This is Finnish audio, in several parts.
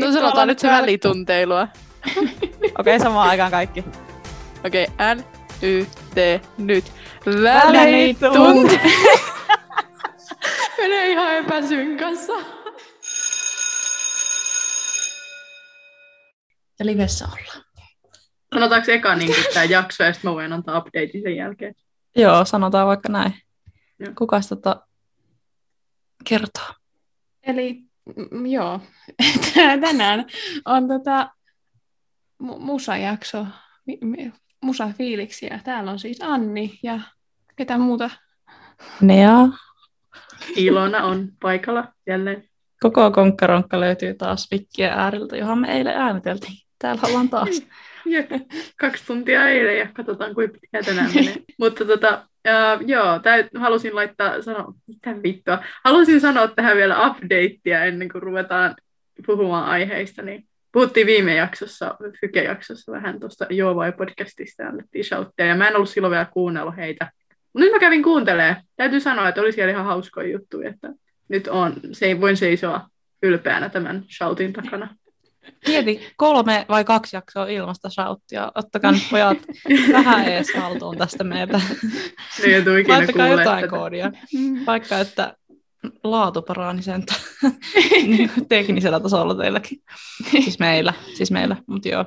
No sanotaan nyt se välitunteilua. Okei, okay, samaan aikaan kaikki. Okei, okay, N, Y, T, nyt. Välitunti. Menee ihan epäsynkassa. Ja livessä ollaan. Sanotaanko eka niin tämä jakso ja sitten mä voin antaa updatein sen jälkeen? Joo, sanotaan vaikka näin. Joo. Kukas tota kertoo? Eli mm, joo, tänään on tota mu- musajakso, musafiiliksiä. Täällä on siis Anni ja ketä muuta? Nea. Ilona on paikalla jälleen. Koko konkkaronkka löytyy taas Vikkiä ääriltä, johon me eilen ääniteltiin. Täällä ollaan taas. Jep, kaksi tuntia eilen ja katsotaan kuinka pitkään tänään menee. Mutta tota, uh, joo, täy, halusin laittaa, sano, mitä vittua, halusin sanoa tähän vielä updatea ennen kuin ruvetaan puhumaan aiheista, niin puhuttiin viime jaksossa, Fyke-jaksossa vähän tuosta Joo vai podcastista ja annettiin shouttia, ja mä en ollut silloin vielä kuunnellut heitä. Nyt mä kävin kuuntelemaan. Täytyy sanoa, että oli siellä ihan hauskoja juttuja, että nyt on, se ei voin seisoa ylpeänä tämän shoutin takana. Mieti, kolme vai kaksi jaksoa ilmasta shouttia. Ottakaa nyt pojat vähän ees haltuun tästä meiltä. Ne ei tule ikinä Laittakaa jotain tätä. koodia. Vaikka, että laatu parani sen teknisellä tasolla teilläkin. Siis meillä, siis meillä, mutta joo.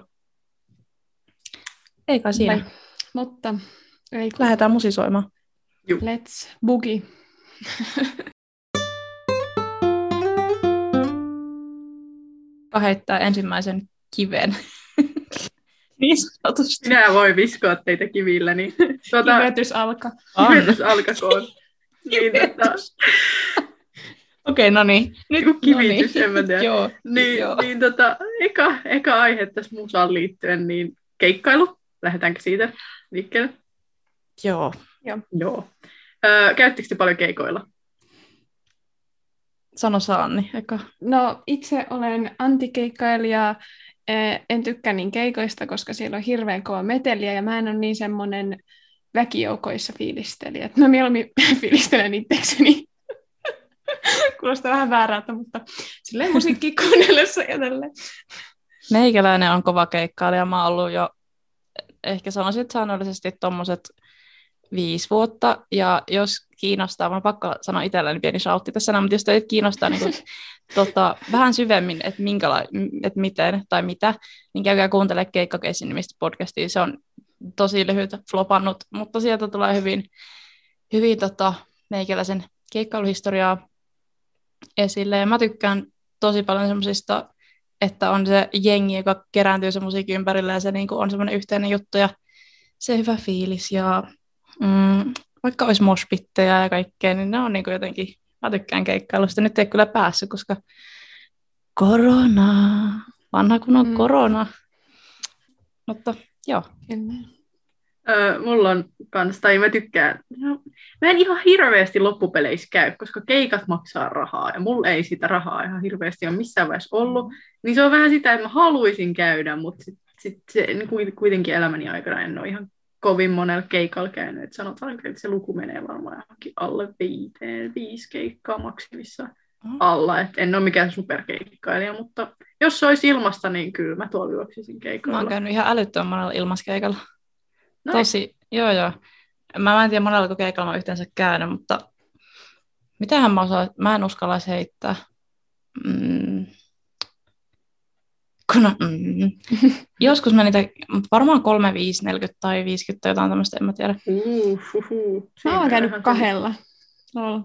Ei kai siinä. Mutta ei kun Lähdetään musisoimaan. let's boogie. heittää ensimmäisen kiven. niin sanotusti. Minä voi viskoa teitä kivillä, niin tuota, Kivetys alkaa. kivetys alkakoon. Niin, tota, Okei, no niin. Nyt Joku kivitys, no en mä tiedä. Joo, niin, joo. niin tota, eka, eka aihe tässä musaan liittyen, niin keikkailu. Lähdetäänkö siitä liikkeelle? joo. Joo. Öö, käyttikö te paljon keikoilla? Sano Saanni, eka. No itse olen antikeikkailija. En tykkää niin keikoista, koska siellä on hirveän kova meteliä ja mä en ole niin semmoinen väkijoukoissa fiilistelijä. että Mä mieluummin fiilistelen itsekseni. Kuulostaa vähän väärältä, mutta silleen musiikki kuunnellessa ja tälleen. Meikäläinen on kova keikkailija. Mä oon ollut jo, ehkä sanoisin, että säännöllisesti tommoset viisi vuotta. Ja jos kiinnostaa, oon pakko sanoa itselleni pieni shoutti tässä, näin, mutta jos teitä kiinnostaa niin kuin, tota, vähän syvemmin, että, minkäla- että miten tai mitä, niin käykää kuuntelemaan Keikkakeissin nimistä podcastia. Se on tosi lyhyt, flopannut, mutta sieltä tulee hyvin, hyvin tota, meikäläisen keikkailuhistoriaa esille. Ja mä tykkään tosi paljon semmoisista, että on se jengi, joka kerääntyy se musiikin ympärille ja se niin kuin on semmoinen yhteinen juttu ja se hyvä fiilis ja mm, vaikka olisi moshpittejä ja kaikkea, niin ne on niin kuin jotenkin, mä tykkään keikkailusta. Nyt ei kyllä päässyt, koska korona, vanha kun on Mm. mm. korona. Mutta joo, Kyllä. Öö, mulla on kans, tai mä tykkään, no, mä en ihan hirveästi loppupeleissä käy, koska keikat maksaa rahaa, ja mulla ei sitä rahaa ihan hirveästi ole missään vaiheessa ollut, niin se on vähän sitä, että mä haluaisin käydä, mutta sit, sit se, niin kuit- kuitenkin elämäni aikana en ole ihan kovin monella keikalla käynyt, että sanotaan, että se luku menee varmaan johonkin alle viiteen, viisi keikkaa maksimissa alla, että en ole mikään superkeikkailija, mutta jos se olisi ilmasta, niin kyllä mä tuolla juoksisin mä keikoilla. oon käynyt ihan älyttömän monella ilmaskeikalla. Noin. Tosi, joo joo. Mä, mä en tiedä monella keikalla mä yhteensä käynyt, mutta mitähän mä osaan, mä en uskallaisi heittää. Mm. Kun, mm. Joskus mä niitä, mutta varmaan 3, 5, 40 tai 50 tai jotain tämmöistä, en mä tiedä. Uh, uh, uh. Mä oon käynyt kahdella. Lol.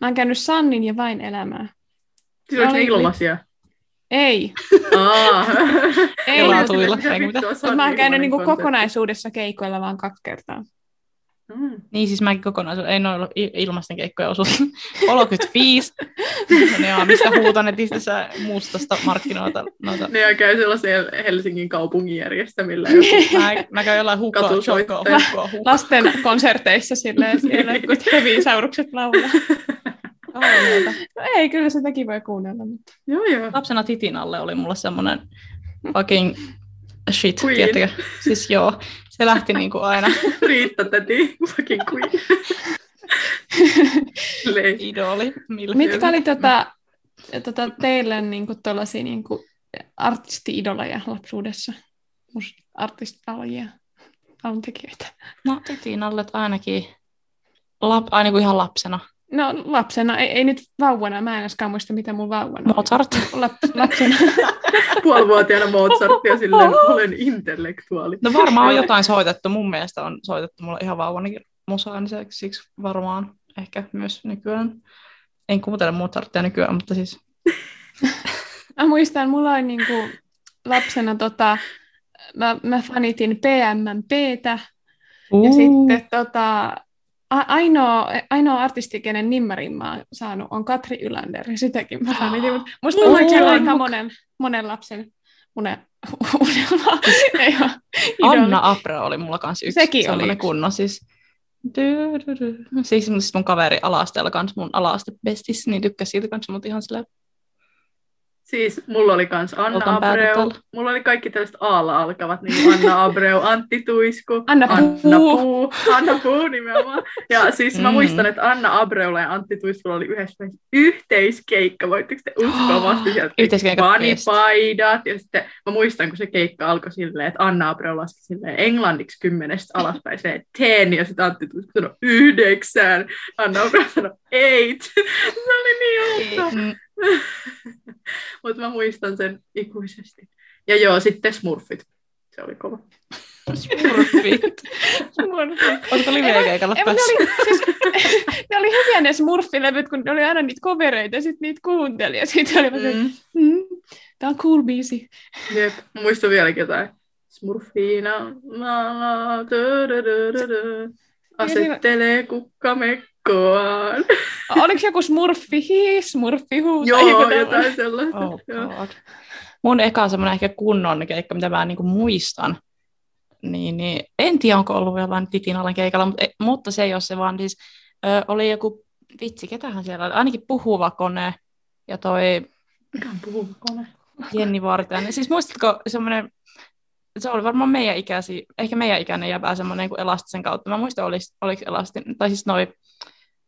Mä oon käynyt Sannin ja Vain elämää. Siis oliko ne Oli- ilmaisia? Ei, Aa. Ei, se mutta on mä oon käynyt niinku kokonaisuudessa keikoilla vaan kaksi kertaa. Mm. Niin siis mäkin kokonaisuus, ei noin ilmaisten keikkojen osuus. 35. ne on mistä huutan netissä mustasta markkinoita. Noita. Ne käy sellaisia Helsingin kaupungin järjestämillä. joku- Mä, mä käyn jollain hukkaa, hukkaa, hukkaa. Lasten konserteissa silleen, siellä kun hevisaurukset laulaa. No ei, kyllä sitäkin voi kuunnella. Mutta... Joo, joo. Lapsena titin alle oli mulla semmoinen fucking shit, Queen. tiettäkö? Siis joo, se lähti niinku aina Riitta täti, fucking queen. Idoli. Milfi. Mitkä oli tota, tota teille niinku tollasia niinku artisti-idoleja lapsuudessa? Artist-alajia, aluntekijöitä. No Titinallet ainakin, lap, aina kuin ihan lapsena. No lapsena, ei, ei nyt vauvana, mä en edes muista mitä mun vauvana. Mozart. Lap, lapsena. Puolivuotiaana Mozart ja silleen olen intellektuaali. No varmaan on jotain soitettu. Mun mielestä on soitettu mulla ihan vauvanakin musaa, niin se- siksi varmaan ehkä myös nykyään. En kuuntele Mozartia nykyään, mutta siis Mä muistan, mulla oli niinku lapsena tota, mä, mä fanitin PMMPtä ja sitten tota, ainoa, ainoa artisti, kenen nimmarin mä oon saanut, on Katri Ylander, ja sitäkin mä fanitin. Mut Musta tuntuu, että se on aika muk- monen, monen lapsen une, unelma. Anna Apra oli mulla kanssa yksi. Sekin se oli yksi. kunnon siis. Siis mun- siis mun kaveri ala-asteella kanssa, mun ala-aste bestis, niin tykkäsi siitä kanssa, mutta ihan silleen, Siis mulla oli kans Anna Oltaan Abreu. Mulla oli kaikki tällaiset aalla alkavat, niin Anna Abreu, Antti Tuisku, Anna Anna Puu. Puu, Anna Puu nimenomaan. Ja siis mä Mm. muistan, että Anna Abreulla ja Antti Tuiskulla oli yhdessä yhteiskeikka. Voitteko te uskoa vasta sieltä? Yhteiskeikat best. Vanipaidat. Ja sitten mä muistan, kun se keikka alkoi silleen, että Anna Abreu laski silleen englanniksi kymmenestä alaspäin se ten, ja sitten Antti Tuisku sanoi yhdeksän. Anna Abreu sanoi eight. se oli niin outoa. Mutta mä muistan sen ikuisesti. Ja joo, sitten Smurfit. Se oli kova. smurfit. Oletko live-keikalla päässyt? ne, oli, siis, ne oli hyviä ne smurfilevyt, kun ne oli aina niitä covereita, ja sitten niitä kuunteli, ja sitten oli mm. Mm. mm, tää on cool biisi. Jep. Mä muistan vieläkin jotain. Smurfiina, la, la, dö, dö, kukkamekkoaan. Oliko joku smurfi hi, smurfi huu? Joo, jotain sellaista. Oh Joo. Mun eka semmoinen ehkä kunnon keikka, mitä mä niinku muistan, niin, niin en tiedä, onko ollut jollain Titinalan keikalla, mutta, mutta se ei ole se, vaan siis ö, oli joku, vitsi, ketähän siellä oli, ainakin puhuva kone ja toi Mikä on puhukone? Jenni Vartiainen. Siis muistatko semmoinen, se oli varmaan meidän ikäisi, ehkä meidän ikäinen jäbää semmoinen kuin Elastisen kautta. Mä muistan, olis, oliko Elastinen, tai siis noi,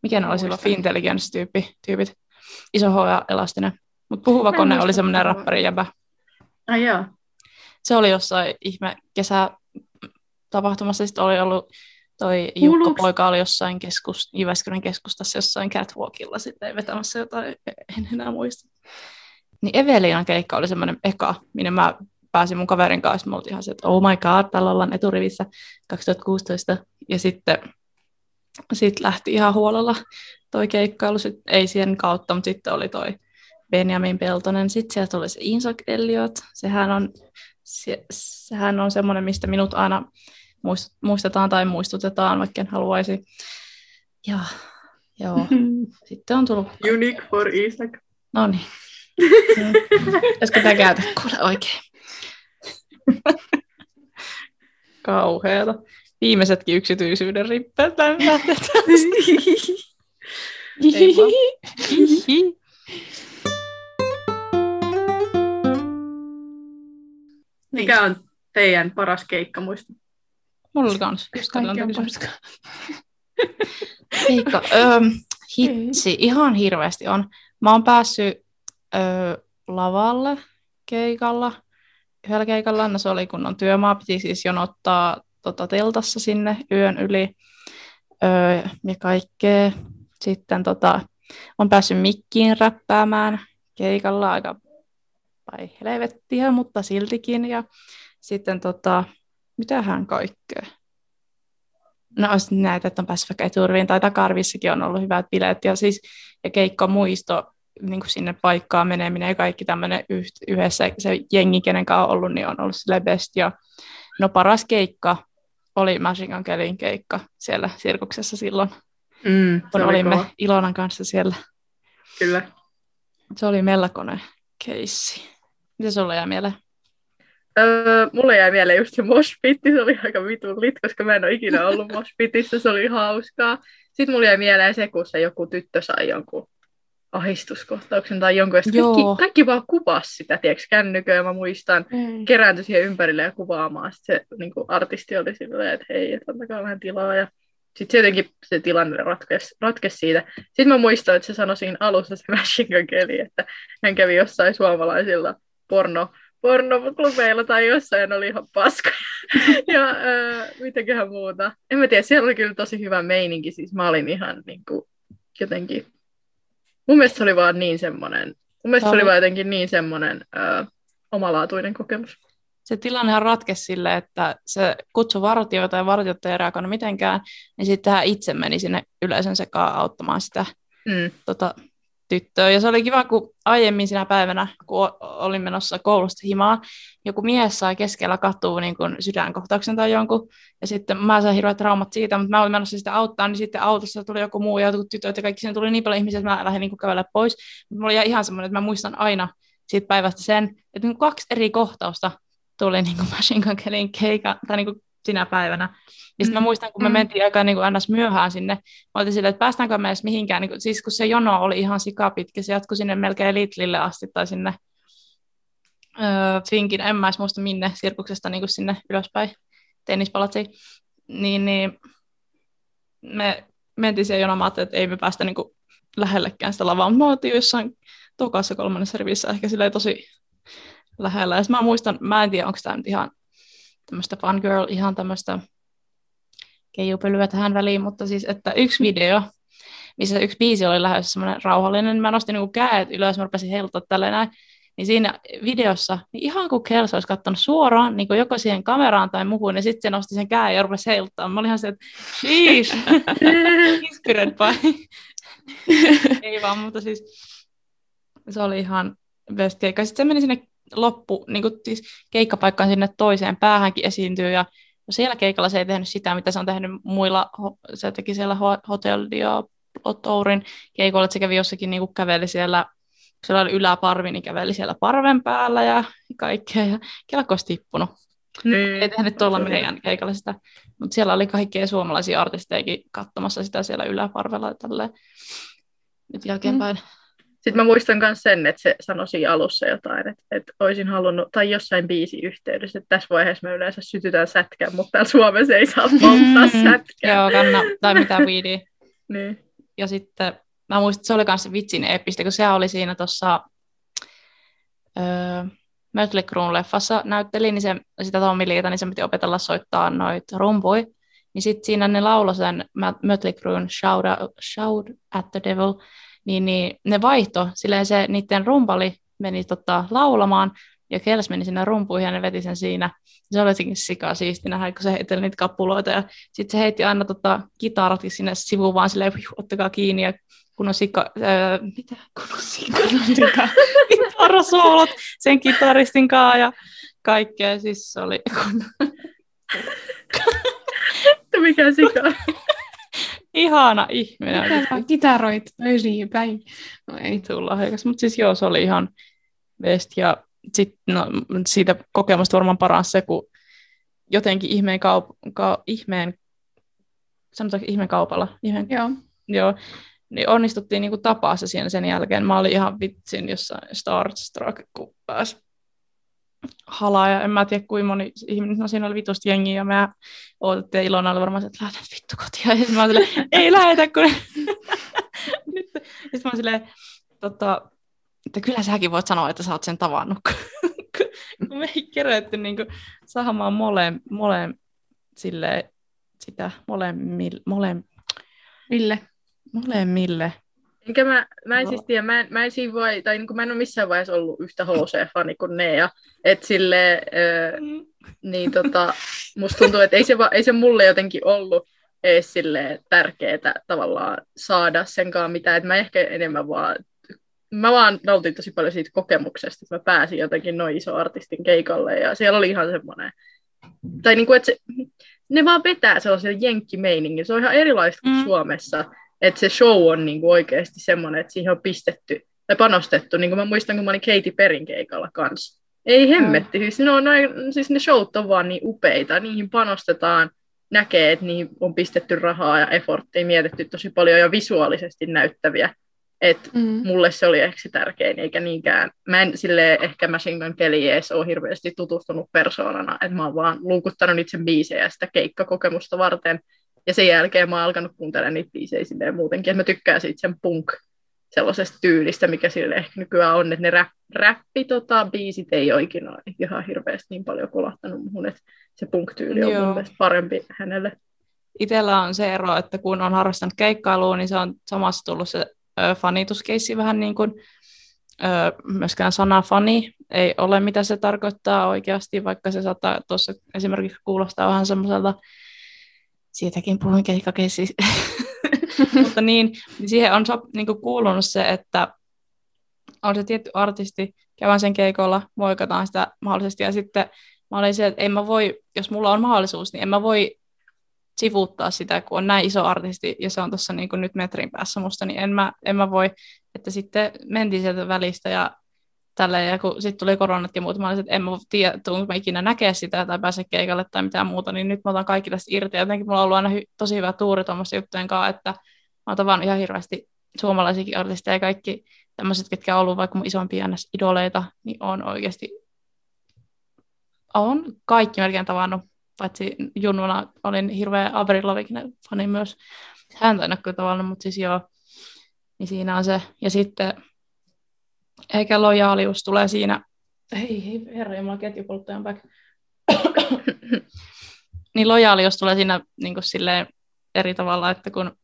mikä ne oli silloin, Muistan. Fintelligence-tyyppi, tyypit, Iso H ja Elastinen. Mutta puhuva Mä kone oli semmoinen rappari jäbä. Ai joo. Se oli jossain ihme kesä tapahtumassa, sitten oli ollut toi Jukka Poika oli jossain keskus, Jyväskylän keskustassa jossain catwalkilla sitten vetämässä jotain, en enää muista. Niin Eveliinan keikka oli semmoinen eka, minne mä pääsin mun kaverin kanssa, me oltiin ihan se, että oh my god, täällä ollaan eturivissä 2016, ja sitten sit lähti ihan huolella toi keikkailu, sit, ei siihen kautta, mutta sitten oli toi Benjamin Peltonen, sitten sieltä tuli se Insok Elliot, sehän on, se, sehän on semmoinen, mistä minut aina muist- muistetaan tai muistutetaan, vaikka en haluaisi. Ja joo, sitten on tullut, Unique for Isaac. no niin. Olisiko tämä käytä kuule oikein? Kauheeta. Viimeisetkin yksityisyyden rippeet. Hihi. Mikä on teidän paras keikka muista? Mulla oli kans just on. Keikka. Öö, hitsi, ihan hirveästi on. Mä oon päässyt öö, lavalle keikalla. Yhdellä keikalla, no se oli kunnon työmaa, piti siis jonottaa tota, teltassa sinne yön yli öö, ja kaikkea. Sitten tota, on päässyt mikkiin räppäämään keikalla aika vai helvettiä, mutta siltikin. Ja sitten tota, mitähän kaikkea. No näitä, että on päässyt vaikka eturviin tai takarvissakin on ollut hyvät bileet ja, siis, ja keikka muisto niin kuin sinne paikkaan meneminen ja kaikki tämmöinen yh, yhdessä se jengi, kenen kanssa on ollut, niin on ollut sille best. Ja, no paras keikka oli Machine Kellyn keikka siellä sirkuksessa silloin, Mm, kun oli olimme kova. Ilonan kanssa siellä. Kyllä. Se oli melkoinen keissi. Mitä sulla jää mieleen? Öö, mulle jäi mieleen just se moshpitti, se oli aika vitun lit, koska mä en ole ikinä ollut moshpitissä, se oli hauskaa. Sitten mulle jäi mieleen se, kun se joku tyttö sai jonkun ahistuskohtauksen tai jonkun, ja kaikki, kaikki vaan kuvasi sitä, tiedätkö, kännyköä, mä muistan, Ei. kerääntyi siihen ympärille ja kuvaamaan. Sitten se niin kuin artisti oli silleen, että hei, että antakaa vähän tilaa. Ja sitten se jotenkin se tilanne ratkesi, ratkesi siitä. Sitten mä muistan, että se sanoi siinä alussa se Machine Kelly, että hän kävi jossain suomalaisilla porno, pornoklubeilla tai jossain oli ihan paska. ja äh, mitäköhän muuta. En mä tiedä, siellä oli kyllä tosi hyvä meininki. Siis mä olin ihan niin kuin, jotenkin... Mun mielestä se oli vaan niin semmoinen... Mun mielestä se oli vaan jotenkin niin semmoinen äh, omalaatuinen kokemus. Se tilannehan ratkesi sille, että se kutsui vartijoita ja vartijat ei reagoinut mitenkään, niin sitten hän itse meni sinne yleisön sekaan auttamaan sitä Mm. tota, tyttöä. Ja se oli kiva, kun aiemmin sinä päivänä, kun olin menossa koulusta himaan, joku mies sai keskellä katua niin kuin sydänkohtauksen tai jonkun, ja sitten mä sain hirveät traumat siitä, mutta mä olin menossa sitä auttaa, niin sitten autossa tuli joku muu ja jotkut tytöt ja kaikki, siinä tuli niin paljon ihmisiä, että mä lähdin niin kävellä pois. Mutta mulla oli ihan semmoinen, että mä muistan aina siitä päivästä sen, että niin kaksi eri kohtausta tuli niin kuin Machine Gun Kellyn keika, tai niin kuin sinä päivänä. Ja sitten mä Mm. muistan, kun me Mm. mentiin aika niin kuin ns. myöhään sinne, mä oltiin silleen, että päästäänkö me edes mihinkään, niin kuin, siis kun se jono oli ihan sikapitkä, se jatkui sinne melkein Litlille asti tai sinne öö, Finkin, en mä muista minne, sirkuksesta niin kuin sinne ylöspäin tennispalatsiin, niin, niin me mentiin siihen jonomaan, että ei me päästä niin kuin lähellekään sitä lavaa, mutta me oltiin jossain tokassa kolmannessa rivissä ehkä silleen tosi lähellä. Ja mä muistan, mä en tiedä, onko tämä nyt ihan tämmöistä fangirl, ihan tämmöistä keijupölyä tähän väliin, mutta siis, että yksi video, missä yksi biisi oli lähes semmoinen rauhallinen, mä nostin niinku käet ylös, mä rupesin heiluttaa tälleen näin, niin siinä videossa, niin ihan kuin Kels olisi katsonut suoraan, niin kuin joko siihen kameraan tai muuhun, niin sitten se nosti sen käen ja rupesi heiluttaa. Mä olin ihan se, että sheesh, inspired by. Ei vaan, mutta siis se oli ihan best keikka. Sitten se meni sinne loppu, niin kuin siis keikkapaikkaan sinne toiseen päähänkin esiintyy ja siellä keikalla se ei tehnyt sitä, mitä se on tehnyt muilla, se teki siellä Ho- Hotel Diablo keikoilla, että se kävi jossakin niin kuin käveli siellä, kun siellä oli yläparvi, niin käveli siellä parven päällä ja kaikkea, ja kelkko olisi tippunut. Niin. Ei tehnyt tuolla meidän keikalla sitä, mutta siellä oli kaikkia suomalaisia artistejakin katsomassa sitä siellä yläparvella ja tälleen. Nyt jälkeenpäin. Sitten mä muistan myös sen, että se sanoi siinä alussa jotain, että, että olisin halunnut, tai jossain biisi yhteydessä, että tässä vaiheessa me yleensä sytytään sätkän, mutta täällä Suomessa ei saa polttaa Mm, sätkää. Joo, kanna, tai mitä weedia. Niin. Ja sitten mä muistan, että se oli myös vitsin epistä, kun se oli siinä tuossa öö, Mötley Cruen leffassa näytteli, niin se, sitä Tommi Liita, niin se piti opetella soittaa noita rumpuja. Niin sitten siinä ne lauloi sen Mötley Cruen Shout, Out- Shout at the Devil, niin, niin ne vaihto, silleen se niiden rumpali meni tota, laulamaan, ja Kels meni sinne rumpuihin ja ne veti sen siinä. Se oli jotenkin sikaa siisti nähdä, kun se heitteli niitä kappuloita ja sitten se heitti aina tota, kitaratkin sinne sivuun vaan silleen, "Hiu, ottakaa kiinni ja kun on sika, öö, mitä, kun on sika, kitarasoolot sen kitaristin kanssa ja kaikkea, siis se oli kun, mikä sika. ihana ihminen. Mitä kitaroit pöysiin päin. No ei. vitun lahjakas, mutta siis joo, se oli ihan best. Ja sit, no, siitä kokemusta varmaan paransi se, kun jotenkin ihmeen, kaup- ka- ihmeen sanotaanko ihmeen kaupalla, ihmeen, Joo. joo, niin onnistuttiin niinku tapaa se siinä sen jälkeen. Mä olin ihan vitsin jossain Starstruck, kun pääsi halaa, ja en mä tiedä kuinka moni ihminen, no siinä oli vitusti jengiä, ja me odotettiin, ja Ilona oli varmaan että lähdetään vittu kotiin, ja sitten mä olin silleen, ei lähetä, kun nyt. Sitten mä olin silleen, tota, että kyllä säkin voit sanoa, että sä oot sen tavannut, kun- me ei kerätty niin saamaan mole, mole, silleen, sitä molemmille, mole, molemmille. Enkä mä, mä en No. siis tiedä, mä en, mä en siinä voi, tai niin kuin mä en ole missään vaiheessa ollut yhtä HC-fani kuin ne, ja et sille, ö, niin tota, musta tuntuu, että ei se, va, ei se mulle jotenkin ollut edes silleen tärkeää tavallaan saada senkaan mitään, että mä ehkä enemmän vaan, mä vaan nautin tosi paljon siitä kokemuksesta, että mä pääsin jotenkin noin iso artistin keikalle, ja siellä oli ihan semmoinen, tai niin kuin, että se, ne vaan vetää sellaisella jenkkimeiningillä, se on ihan erilaista kuin Mm. Suomessa, että se show on niin kuin oikeasti semmoinen, että siihen on pistetty tai panostettu, niin kuin mä muistan, kun mä olin Katy Perin keikalla kanssa. Ei hemmetti, siis, ne on siis ne showt on vaan niin upeita, niihin panostetaan, näkee, että niihin on pistetty rahaa ja efforttia, mietitty tosi paljon ja visuaalisesti näyttäviä. Et Mm. mulle se oli ehkä se tärkein, eikä niinkään. Mä en sille ehkä Machine Gun Kelly edes ole hirveästi tutustunut persoonana, että mä oon vaan luukuttanut niitä sen biisejä sitä keikkakokemusta varten. Ja sen jälkeen mä oon alkanut kuuntelemaan niitä biisejä silleen muutenkin, että mä tykkään siitä sen punk sellaisesta tyylistä, mikä sille ehkä nykyään on, että ne rap, räppi, tota, biisit ei oikein ole ihan hirveästi niin paljon kolahtanut muuhun, että se punk-tyyli on Joo. mun mielestä parempi hänelle. Itellä on se ero, että kun on harrastanut keikkailua, niin se on samassa tullut se ö, fanituskeissi vähän niin kuin, ö, myöskään sana fani ei ole, mitä se tarkoittaa oikeasti, vaikka se saattaa tuossa esimerkiksi kuulostaa vähän semmoiselta, siitäkin puhuin keikkakeissi, mutta niin, niin siihen on sop, niin kuin kuulunut se, että on se tietty artisti, käydään sen keikolla, moikataan sitä mahdollisesti, ja sitten mä olin se, että en mä voi, jos mulla on mahdollisuus, niin en mä voi sivuuttaa sitä, kun on näin iso artisti, ja se on tuossa niin nyt metrin päässä musta, niin en mä, en mä voi, että sitten mentiin sieltä välistä, ja tälleen, ja kun sitten tuli ja muuta, mä olin, että en mä tiedä, tuunko mä ikinä näkee sitä tai pääse keikalle tai mitään muuta, niin nyt mä otan kaikki tästä irti, jotenkin mulla on ollut aina hy- tosi hyvä tuuri tuommoista juttujen kanssa, että mä oon tavannut ihan hirveästi suomalaisiakin artisteja ja kaikki tämmöiset, ketkä on ollut vaikka mun isompia idoleita, niin on oikeasti, on kaikki melkein tavannut, paitsi junnuna olin hirveä Avril Lavigne fani myös, häntä en kyllä tavannut, mutta siis joo, niin siinä on se, ja sitten eikä lojaalius tulee siinä, hei herra jumala, ketjupolttajan back, niin lojaalius tulee siinä niin kuin silleen eri tavalla, että kun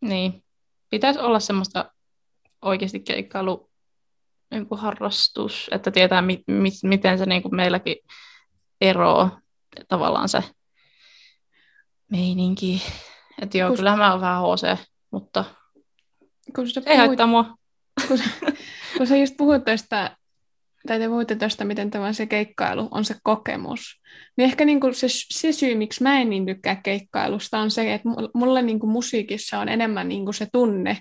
niin, pitäisi olla semmoista oikeasti keikkailu niin kuin harrastus, että tietää, mi- mi- miten se niin kuin meilläkin eroaa tavallaan se meininki. Että joo, Kus- kyllä mä oon vähän HC, mutta Kun ei puhuit, haittaa mua. kun, kun sä just puhuit tuosta, tai te puhuitte tuosta, miten tämä se keikkailu on se kokemus, niin ehkä niinku se, se syy, miksi mä en niin tykkää keikkailusta, on se, että mul- mulle niinku musiikissa on enemmän niinku se tunne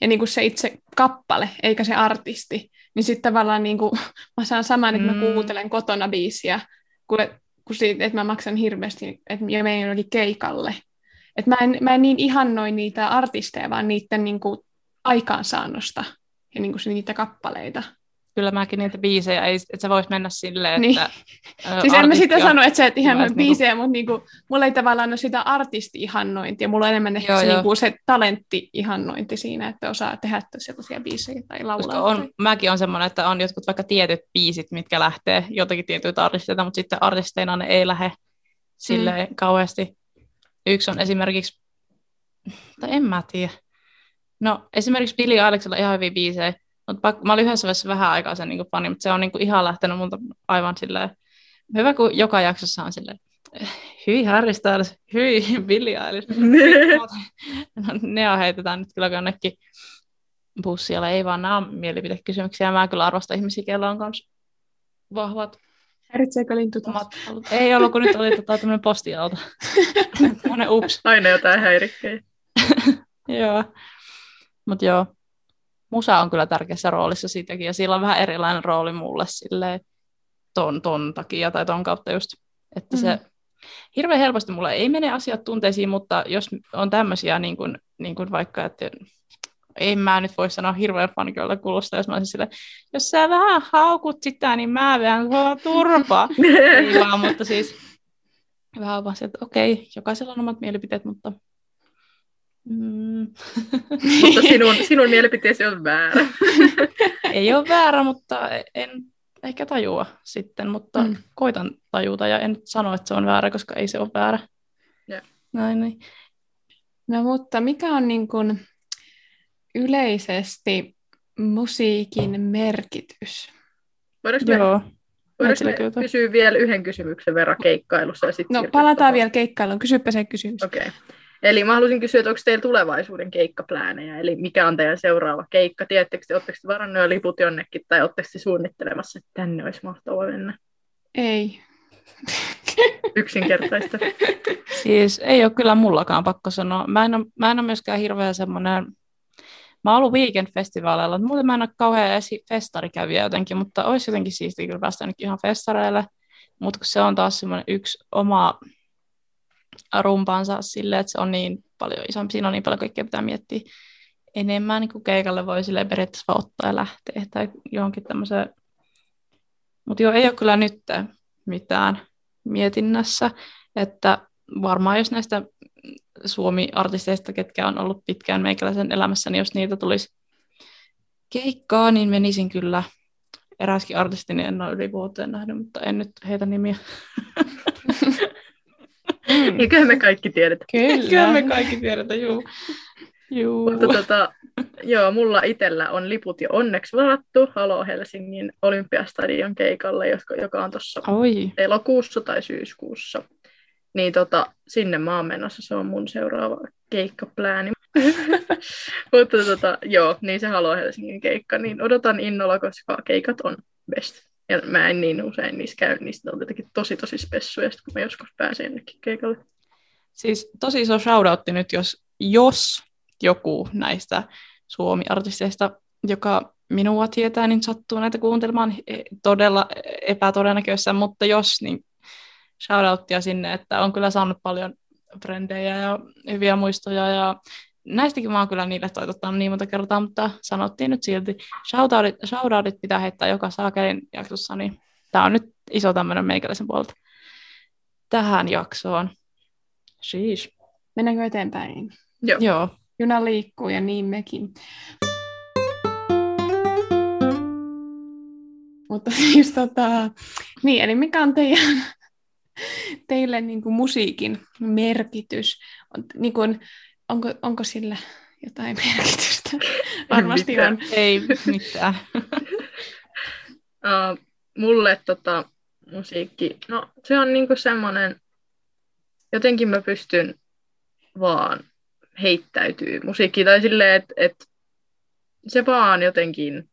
ja niinku se itse kappale, eikä se artisti. Niin sitten tavallaan niinku, mä saan saman, että mä Mm. kuuntelen kotona biisiä, kuin, kuin siitä, että mä maksan hirveästi, että mä menen jonnekin keikalle. Et mä, en, mä en niin ihannoi niitä artisteja, vaan niiden niinku aikaansaannosta ja niinku se, niitä kappaleita. Kyllä mäkin niitä biisejä, ei, että sä vois mennä silleen, Niin. että Siis en mä sitä sano, että sä et Hyvä, että niinku- biisejä, mutta niinku, mulla ei tavallaan ole sitä artisti-ihannointia. Mulla on enemmän ehkä Joo, se, joo. niinku, se talentti-ihannointi siinä, että osaa tehdä sellaisia biisejä tai Koska laulaa. on, mäkin on semmoinen, että on jotkut vaikka tietyt biisit, mitkä lähtee jotakin tietyiltä artisteilta, mutta sitten artisteina ne ei lähde silleen mm. kauheasti. Yksi on esimerkiksi, tai en mä tiedä. No esimerkiksi Billy on ihan hyviä biisejä, mutta pak- mä olin yhdessä vaiheessa vähän aikaa sen niin fani, mutta se on niin kuin ihan lähtenyt multa aivan silleen, hyvä kun joka jaksossa on silleen, hyi Harry Styles, hyi Billy Eilish. No, ne heitetään nyt kyllä jonnekin bussialla, ei vaan nämä on mielipidekysymyksiä. Mä kyllä arvostan ihmisiä, joilla on myös vahvat Häiritseekö lintu. Ei ollut, kun nyt oli tota, tämmöinen postiauto. Tämmöinen ups. Aina jotain häirikkejä. Joo. Mutta joo, musa on kyllä tärkeässä roolissa siitäkin, ja sillä on vähän erilainen rooli mulle silleen ton, ton takia tai ton kautta just, että se hirveän helposti mulle ei mene asiat tunteisiin, mutta jos on tämmöisiä niin kuin, niin kuin vaikka, että en mä nyt voi sanoa hirveän faniköltä kulusta, jos mä olisin silleen, jos sä vähän haukut sitä, niin mä vähän sua turpaa. ei vaan, mutta siis vähän vaan se, että okei, jokaisella on omat mielipiteet, mutta mm, Mutta sinun, sinun mielipiteesi on väärä. ei ole väärä, mutta en ehkä tajua sitten, mutta Mm. koitan tajuta ja en sano, että se on väärä, koska ei se ole väärä. Joo. Näin, niin. No mutta mikä on niin kuin yleisesti musiikin merkitys? Voidaanko me, Joo. voidaanko me Meillä kyllä. kysyä vielä yhden kysymyksen verran keikkailussa? Ja sit No palataan tuohon? vielä keikkailuun. Kysypä se kysymys. Okei. Okay. Eli mä haluaisin kysyä, että onko teillä tulevaisuuden keikkapläänejä? Eli mikä on teidän seuraava keikka? Tiedättekö te, oletteko te varannut jo liput jonnekin tai oletteko te suunnittelemassa, että tänne olisi mahtavaa mennä? Ei. Yksinkertaista. Siis ei ole kyllä mullakaan pakko sanoa. Mä en ole, mä en ole myöskään hirveän semmoinen, mä oon ollut weekend-festivaaleilla, mutta muuten mä en ole kauhean esi- festarikävijä jotenkin, mutta olisi jotenkin siistiä kyllä päästä ihan festareille. Mutta kun se on taas semmoinen yksi oma rumpansa silleen, että se on niin paljon isompi, siinä on niin paljon kaikkea pitää miettiä enemmän, niin kuin keikalle voi silleen periaatteessa ottaa ja lähteä tai johonkin tämmöiseen. Mutta joo, ei ole kyllä nyt mitään mietinnässä, että varmaan jos näistä Suomi-artisteista, ketkä on ollut pitkään meikäläisen elämässä, niin jos niitä tulisi keikkaa, niin menisin kyllä eräskin artisti, en ole yli vuoteen nähnyt, mutta en nyt heitä nimiä. Eiköhän me kaikki tiedetä. Kyllä me kaikki tiedetään, juu. juu. Mutta tota, joo, mulla itsellä on liput jo onneksi varattu Halo Helsingin Olympiastadion keikalle, joka, joka on tuossa Oi. elokuussa tai syyskuussa. Niin tota, sinne mä oon menossa, se on mun seuraava keikkaplääni. Mutta tota, joo, niin se Halo Helsingin keikka, niin odotan innolla, koska keikat on best. Ja mä en niin usein niissä käy, niistä on jotenkin tosi tosi spessuja, kun mä joskus pääsen jonnekin keikalle. Siis tosi iso shoutoutti nyt, jos, jos joku näistä Suomi-artisteista, joka minua tietää, niin sattuu näitä kuuntelemaan todella epätodennäköistä, mutta jos, niin shoutouttia sinne, että on kyllä saanut paljon frendejä ja hyviä muistoja ja näistäkin mä oon kyllä niille toitottanut niin monta kertaa, mutta sanottiin nyt silti, shoutoutit, shoutoutit pitää heittää joka saakelin jaksossa, niin tää on nyt iso tämmöinen meikäläisen puolelta tähän jaksoon. Sheesh. Mennäänkö eteenpäin? Joo. Joo. Juna liikkuu ja niin mekin. Mutta siis tota, niin, eli mikä on teidän, teille niin kuin musiikin merkitys? On, niin kuin, onko, onko sillä jotain merkitystä? Varmasti mitään. on. Ei mitään. Uh, mulle tota, musiikki, no se on niinku semmoinen, jotenkin mä pystyn vaan heittäytyy musiikkiin, tai silleen, että et, se vaan jotenkin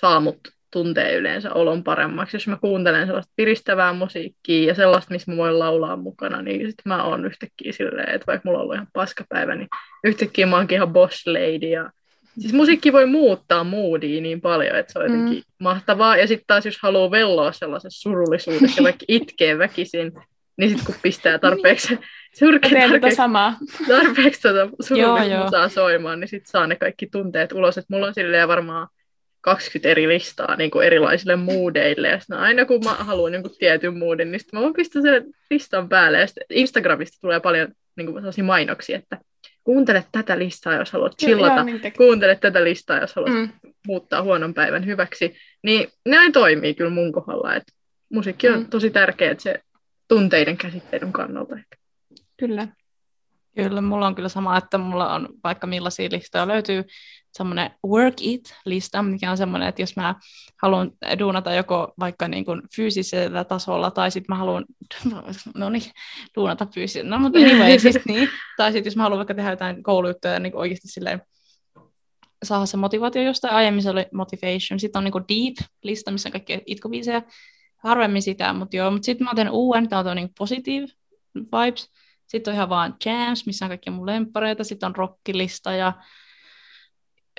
saa mut tuntee yleensä olon paremmaksi. Jos mä kuuntelen sellaista piristävää musiikkia ja sellaista, missä mä voin laulaa mukana, niin sitten mä oon yhtäkkiä silleen, että vaikka mulla on ollut ihan paskapäivä, niin yhtäkkiä mä oonkin ihan boss lady ja Siis musiikki voi muuttaa moodia niin paljon, että se on jotenkin mm. mahtavaa. Ja sitten taas, jos haluaa velloa sellaisessa surullisuudessa ja vaikka itkee väkisin, niin sitten kun pistää tarpeeksi, surkea, Teen tätä tarpeeksi, samaa. tarpeeksi Joo, surullista soimaan, niin sitten saa ne kaikki tunteet ulos. Et mulla on silleen varmaan 20 eri listaa niin kuin erilaisille moodeille. Ja sitten aina kun mä haluan jonkun tietyn moodin, niin sitten mä voin pistää sen listan päälle. Ja Instagramista tulee paljon niin kuin sellaisia mainoksia, että kuuntele tätä listaa, jos haluat chillata. Niin. Kuuntele tätä listaa, jos haluat Mm. muuttaa huonon päivän hyväksi. Niin näin toimii kyllä mun kohdalla. Että musiikki on Mm. tosi tärkeä se tunteiden käsittelyn kannalta. ehkä. Kyllä. Kyllä, mulla on kyllä sama, että mulla on vaikka millaisia listoja löytyy semmoinen work it-lista, mikä on semmoinen, että jos mä haluan duunata joko vaikka niin kuin fyysisellä tasolla, tai sitten mä haluan, no niin, duunata fyysisellä, no mutta anyway, siis niin, tai sitten jos mä haluan vaikka tehdä jotain koulujuttuja niin oikeasti silleen, saada se motivaatio jostain, aiemmin se oli motivation, sitten on niin kuin deep-lista, missä on kaikki itkubiisejä, harvemmin sitä, mutta joo, mutta sitten mä oon tehnyt uuden, tämä on niin positive vibes, sitten on ihan vaan jams, missä on kaikkia mun lemppareita. Sitten on rockilista ja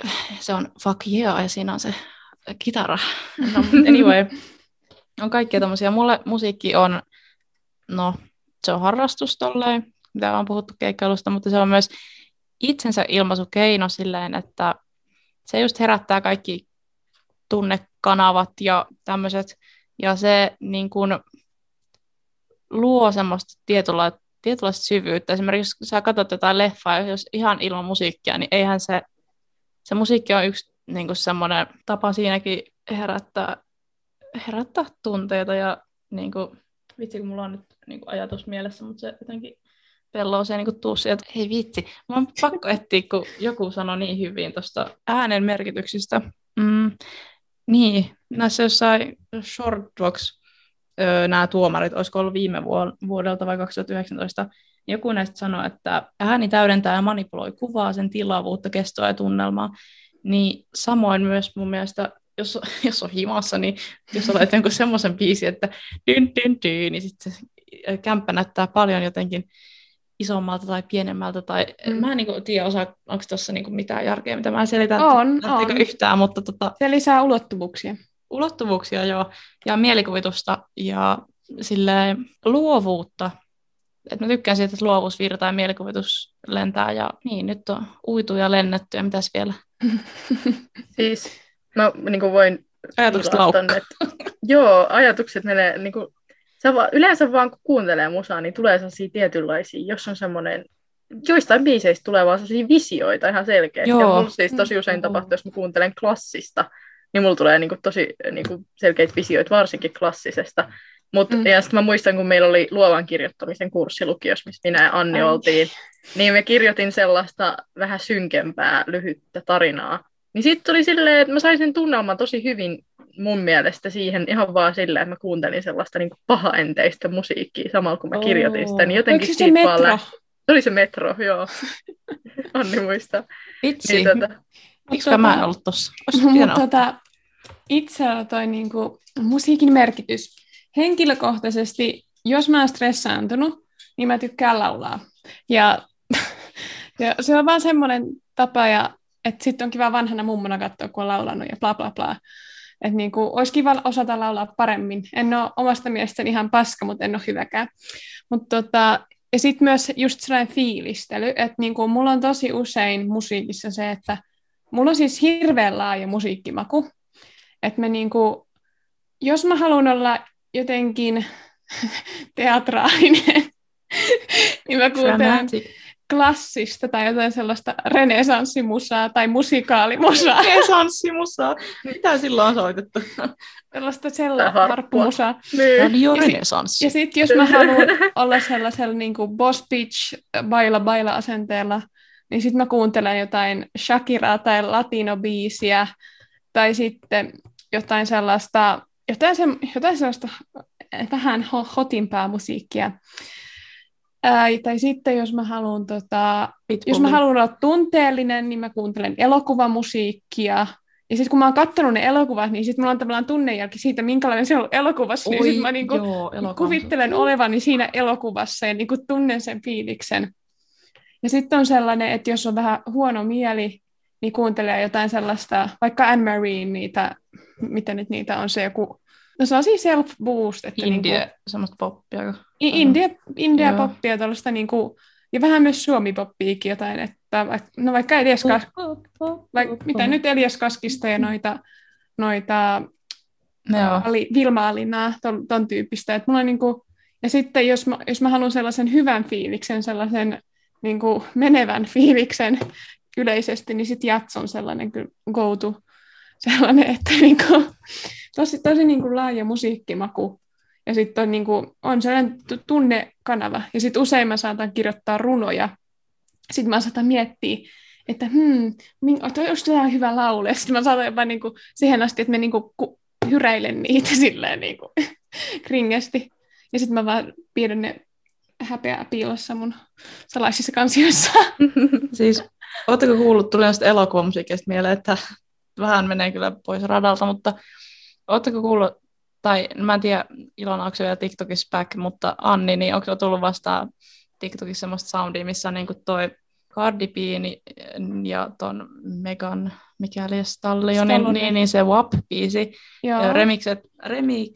se on fuck yeah ja siinä on se kitara. No, anyway, on kaikkia tommosia. Mulle musiikki on, no se on harrastus tolleen, mitä on puhuttu keikkailusta, mutta se on myös itsensä ilmaisukeino silleen, että se just herättää kaikki tunnekanavat ja tämmöiset, ja se niin kuin luo semmoista tietynlaista tietynlaista syvyyttä. Esimerkiksi jos sä katsot jotain leffaa, jos ihan ilman musiikkia, niin eihän se, se musiikki on yksi niin kuin semmoinen tapa siinäkin herättää, herättää tunteita ja niin kuin, vitsi kun mulla on nyt niin kuin ajatus mielessä, mutta se jotenkin pelloo se niin tuu sieltä, hei vitsi, mä on pakko etsiä, kun joku sanoi niin hyvin tuosta äänen merkityksistä. Mm, niin, näissä jossain Short Docs öö, nämä tuomarit, olisiko ollut viime vuo- vuodelta vai 2019, niin joku näistä sanoi, että ääni täydentää ja manipuloi kuvaa, sen tilavuutta, kestoa ja tunnelmaa. Niin samoin myös mun mielestä, jos, jos on himassa, niin jos olet jonkun semmoisen biisin, että dyn, dyn, dyn, niin sitten se kämppä näyttää paljon jotenkin isommalta tai pienemmältä. Tai, mm. Mä en niin tiedä, osaa, onko tuossa niin mitään järkeä, mitä mä selitän, On, on. yhtään, mutta tota, Se lisää ulottuvuuksia. Ulottuvuuksia jo, ja mielikuvitusta ja silleen luovuutta. Et mä tykkään siitä, että luovuus virtaa ja mielikuvitus lentää ja niin, nyt on uitu ja lennetty ja mitäs vielä. Siis mä niin kuin voin Ajatukset tilaa laukkaa. Joo, ajatukset menee, niin kuin, sä va, yleensä vaan kun kuuntelee musaa, niin tulee sellaisia tietynlaisia, jos on semmoinen joistain biiseistä tulee vaan sellaisia visioita ihan selkeästi. Joo. Ja mulla siis tosi usein Mm. tapahtuu, jos mä kuuntelen klassista, niin mulla tulee niinku tosi niinku selkeitä visioita, varsinkin klassisesta. Mut, Mm. Ja sitten mä muistan, kun meillä oli luovan kirjoittamisen kurssi lukiossa, missä minä ja Anni Ai. oltiin, niin me kirjoitin sellaista vähän synkempää, lyhyttä tarinaa. Niin sitten tuli silleen, että mä sain sen tunnelman tosi hyvin mun mielestä siihen ihan vaan silleen, että mä kuuntelin sellaista niin pahaenteistä musiikkia samalla kun mä kirjoitin sitä, niin jotenkin se se siitä vaan metro? lähti. Se oli se metro, joo. Anni muistaa. Vitsi, Niin, tota, miksi Tota- mä en ollut tossa? Mutta tota, itsellä toi niinku, musiikin merkitys. Henkilökohtaisesti, jos mä oon stressaantunut, niin mä tykkään laulaa. Ja, ja se on vaan semmoinen tapa, ja, että sitten on kiva vanhana mummona katsoa, kun on laulanut ja bla bla bla. Että niinku, olisi kiva osata laulaa paremmin. En ole omasta mielestäni ihan paska, mutta en ole hyväkään. Mut tota, ja sitten myös just sellainen fiilistely, että niinku, mulla on tosi usein musiikissa se, että mulla on siis hirveän laaja musiikkimaku. Että me niinku, jos mä haluan olla jotenkin teatraalinen, niin mä kuuntelen klassista tai jotain sellaista renesanssimusaa tai musikaalimusaa. Renesanssimusaa. Mitä silloin on soitettu? sellaista sella harppumusaa. niin. Radio Ja sit- Renesanssi. Ja sitten jos mä haluan olla sellaisella niin kuin boss bitch baila baila asenteella, niin sitten mä kuuntelen jotain Shakiraa tai latino-biisiä, tai sitten jotain sellaista, jotain, se, jotain sellaista vähän ho- hotimpaa musiikkia. Ää, tai sitten jos mä haluan tota, jos mä haluan olla tunteellinen, niin mä kuuntelen elokuvamusiikkia. Ja sitten kun mä oon katsonut ne elokuvat, niin sitten mulla on tavallaan tunnejälki siitä, minkälainen se on elokuvassa. niin sitten mä niinku joo, elokuva. kuvittelen olevani siinä elokuvassa ja niinku tunnen sen fiiliksen. Ja sitten on sellainen, että jos on vähän huono mieli, niin kuuntelee jotain sellaista, vaikka Anne Marie, niitä, mitä nyt niitä on se joku, no se on siis self-boost. Että India, Niinku, semmoista poppia. India, India Joo. poppia, tuollaista niinku, ja vähän myös suomi-poppiikin jotain, että no vaikka Elias Kas, vaikka, mitä nyt Elias Kaskista ja noita, noita Joo. Ali, Vilma Alinaa, ton, ton tyyppistä. Et mulla on niinku, ja sitten jos mä, jos mä haluan sellaisen hyvän fiiliksen, sellaisen niinku menevän fiiliksen yleisesti, niin sitten Jats on sellainen go to, sellainen, että niinku, tosi, tosi niinku laaja musiikkimaku. Ja sitten on, niinku, on sellainen tu- tunnekanava. Ja sitten usein mä saatan kirjoittaa runoja. Sitten mä saatan miettiä, että hmm, min- onko tämä hyvä laulu? Ja sitten mä saatan jopa niinku siihen asti, että mä niinku ku- hyräilen niitä silleen niinku kringesti. Ja sitten mä vaan pidän ne häpeää piilossa mun salaisissa kansioissa. Siis, ootteko kuullut, tuli näistä elokuvamusiikista mieleen, että vähän menee kyllä pois radalta, mutta ootteko kuullut, tai mä en tiedä, Ilona, onko se vielä TikTokissa back, mutta Anni, niin onko tullut vastaan TikTokissa semmoista soundia, missä on niinku toi Cardi B ja ton Megan, mikä oli Stallion, Stallion. niin, niin se WAP-biisi, Joo. ja remixet, remix,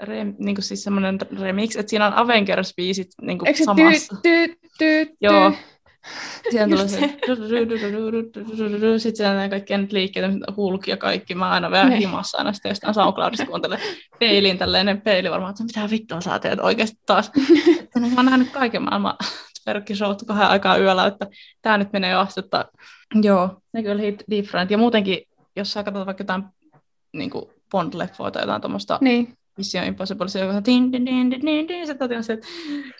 rem, niinku siis semmoinen remix, että siinä on Avengers-biisit niinku Eikö se samassa. tyy, tyy, tyy, Joo. Siihen tulee se, sitten siellä nämä kaikki nyt liikkeet, hulk ja kaikki. Mä aina vähän Ne. himassa aina sitten jostain SoundCloudista kuuntelen peiliin tälleen peili varmaan, että mitä vittua sä teet oikeasti taas. Että mä oon nähnyt kaiken maailman verkkishowt kahden aikaa yöllä, että tää nyt menee jo astetta. Joo, ne kyllä hit different. Ja muutenkin, jos sä katsot vaikka jotain niin Bond-leffoa tai jotain tuommoista Niin. Mission Impossible, se on din, din, din, din, din, din, se on se, että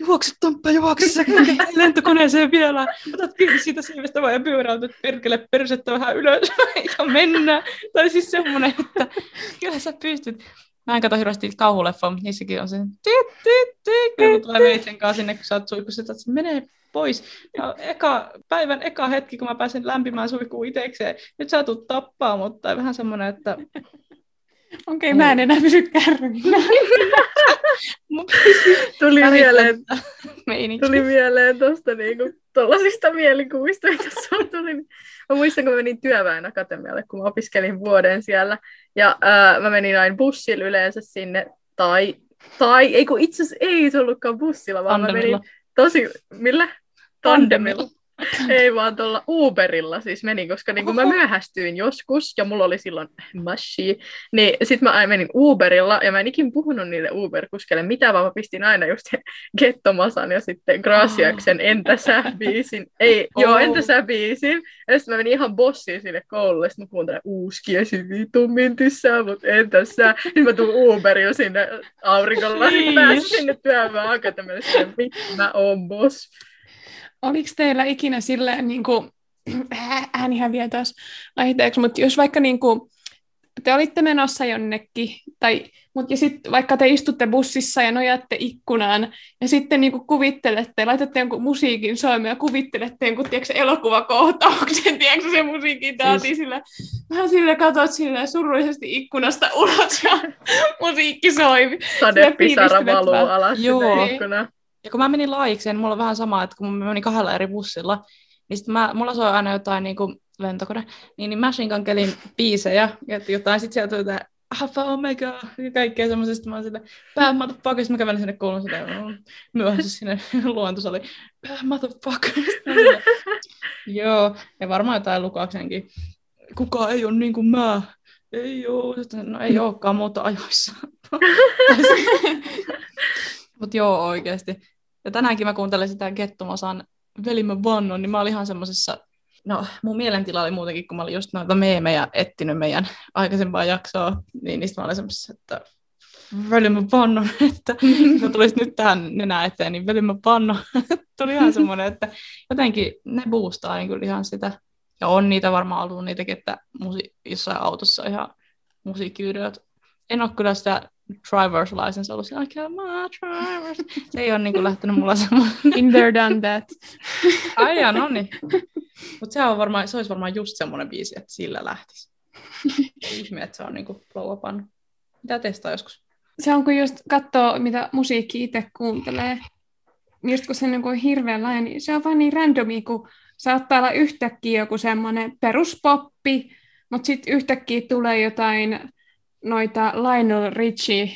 juokse Tomppa, juokse sä lentokoneeseen vielä, otat kiinni siitä siivestä vaan ja pyöräytät perkele persettä vähän ylös ja mennä. Tai siis semmoinen, että kyllä sä pystyt. Mä en katso hirveästi kauhuleffoa, mutta niissäkin on se, tyt, kun tulee veitsen kanssa sinne, kun sä oot suihkussa, että se menee pois. Ja eka, päivän eka hetki, kun mä pääsen lämpimään suihkuun itekseen, nyt sä tulet tappaa, mutta vähän semmoinen, että Okei, mä en enää pysy kärryillä. Tuli mieleen, tuli mieleen tuosta niinku, tollasista mielikuvista, mitä sulla tuli. Mä muistan, kun mä menin työväen akatemialle, kun mä opiskelin vuoden siellä. Ja ää, mä menin aina bussilla yleensä sinne, tai, tai ei kun itse asiassa ei se ollutkaan bussilla, vaan mä Tandemilla. menin tosi, millä? Tandemilla. Ei vaan tuolla Uberilla siis meni, koska niin mä myöhästyin joskus ja mulla oli silloin mashi, niin sit mä menin Uberilla ja mä en ikin puhunut niille Uber-kuskeille mitään, vaan mä pistin aina just Gettomasan ja sitten Graciaksen Entä sä biisin. Ei, oh. joo, Entä sä biisin. Ja sitten mä menin ihan bossiin sinne koululle, sitten mä kuuntelen uuskiesi vitun mintissä, mutta entä sä. Sitten mä tuun Uberilla sinne aurinkolla, pääsin sinne työväen akatemialle, mitä mä oon boss. Oliko teillä ikinä silleen, niin kuin, ääni häviää taas vaihteeksi, mutta jos vaikka niin kuin, te olitte menossa jonnekin, tai, mutta ja sitten vaikka te istutte bussissa ja nojatte ikkunaan, ja sitten niin kuin kuvittelette, laitatte jonkun musiikin soimaan ja kuvittelette jonkun tiedätkö, elokuvakohtauksen, tiedätkö, se musiikin taati siis... sillä, vähän sillä katsot sillä surullisesti ikkunasta ulos ja musiikki soi. Sadepisara valuu alas Joo. ikkunaan. Ja kun mä menin laikseen, niin mulla on vähän sama, että kun mä menin kahdella eri bussilla, niin sit mä, mulla soi aina jotain niin kuin lentokone, niin, niin Machine Gun kelin biisejä, ja jotain, sit sieltä jotain Alpha Omega ja kaikkea semmoisesta. Mä oon sille, bad motherfucker, mä kävelin sinne kouluun sitä myöhässä sinne luontosali. Bad motherfucker. Joo, ja varmaan jotain Lukauksenkin. Kuka ei ole niin kuin mä. Ei oo. No ei olekaan muuta ajoissa. Mutta joo, oikeasti. Ja tänäänkin mä kuuntelin sitä Gettomasan Velimä Vannon, niin mä olin ihan semmoisessa, no mun mielentila oli muutenkin, kun mä olin just noita meemejä etsinyt meidän aikaisempaa jaksoa, niin niistä mä olin semmoisessa, että Velimä Vannon, että mä tulisit nyt tähän nenä eteen, niin Velimä Vannon tuli ihan semmoinen, että jotenkin ne boostaa niin kyllä ihan sitä. Ja on niitä varmaan ollut niitäkin, että musi- jossain autossa ihan musiikkivideot. En ole kyllä sitä driver's license ollut siellä, okay, my driver's. Se ei ole niin kuin lähtenyt mulla semmoinen. In there, done that. Ai ja, no niin. Mutta se, on varmaan, se olisi varmaan just semmoinen biisi, että sillä lähtisi. Ihme, että se on niin kuin blow Mitä testaa joskus? Se on, kun just katsoo, mitä musiikki itse kuuntelee. Just kun se on niin hirveän laaja, niin se on vaan niin randomi, kun saattaa olla yhtäkkiä joku semmoinen peruspoppi, mutta sitten yhtäkkiä tulee jotain noita Lionel Richie,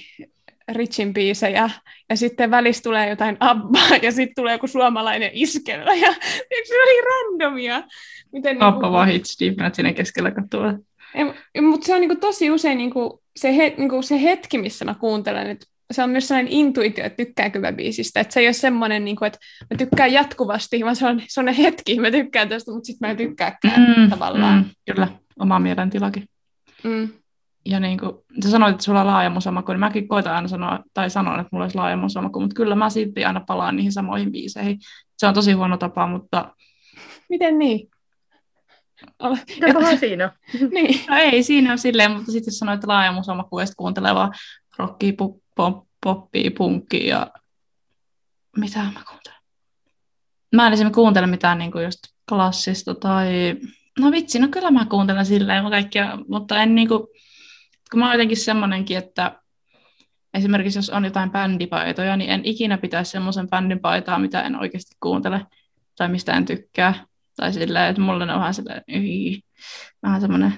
Richin biisejä, ja sitten välissä tulee jotain Abbaa, ja sitten tulee joku suomalainen iskellä, ja se oli randomia. Miten Abba niinku... vaan hits sinne keskellä katsoa. Mutta se on niinku tosi usein niinku se, he, niinku se hetki, missä mä kuuntelen, että se on myös sellainen intuitio, että tykkäänkö mä biisistä. Että se ei ole semmoinen, niin kuin, että mä tykkään jatkuvasti, vaan se on sellainen hetki, mä tykkään tästä, mutta sitten mä en tykkääkään mm, tavallaan. Mm, kyllä, oma mielentilakin. Mm ja niin kuin, sä sanoit, että sulla on laaja musamaku, niin mäkin koitan aina sanoa, tai sanon, että mulla olisi laaja musamaku, mutta kyllä mä silti aina palaan niihin samoihin biiseihin. Se on tosi huono tapa, mutta... Miten niin? Mitä pahaa siinä niin. No ei siinä ole silleen, mutta sitten jos sanoit, että laaja musamaku, ja sitten kuuntelee vaan rockia, pop, poppia, punkkia ja... Mitä mä kuuntelen? Mä en esimerkiksi kuuntele mitään niin kuin just klassista tai... No vitsi, no kyllä mä kuuntelen silleen kaikkia, mutta en niin kuin kun mä oon jotenkin semmoinenkin, että esimerkiksi jos on jotain bändipaitoja, niin en ikinä pitäisi semmoisen bändin paitaa, mitä en oikeasti kuuntele tai mistä en tykkää. Tai silleen, että mulle on vähän silleen, vähän semmoinen...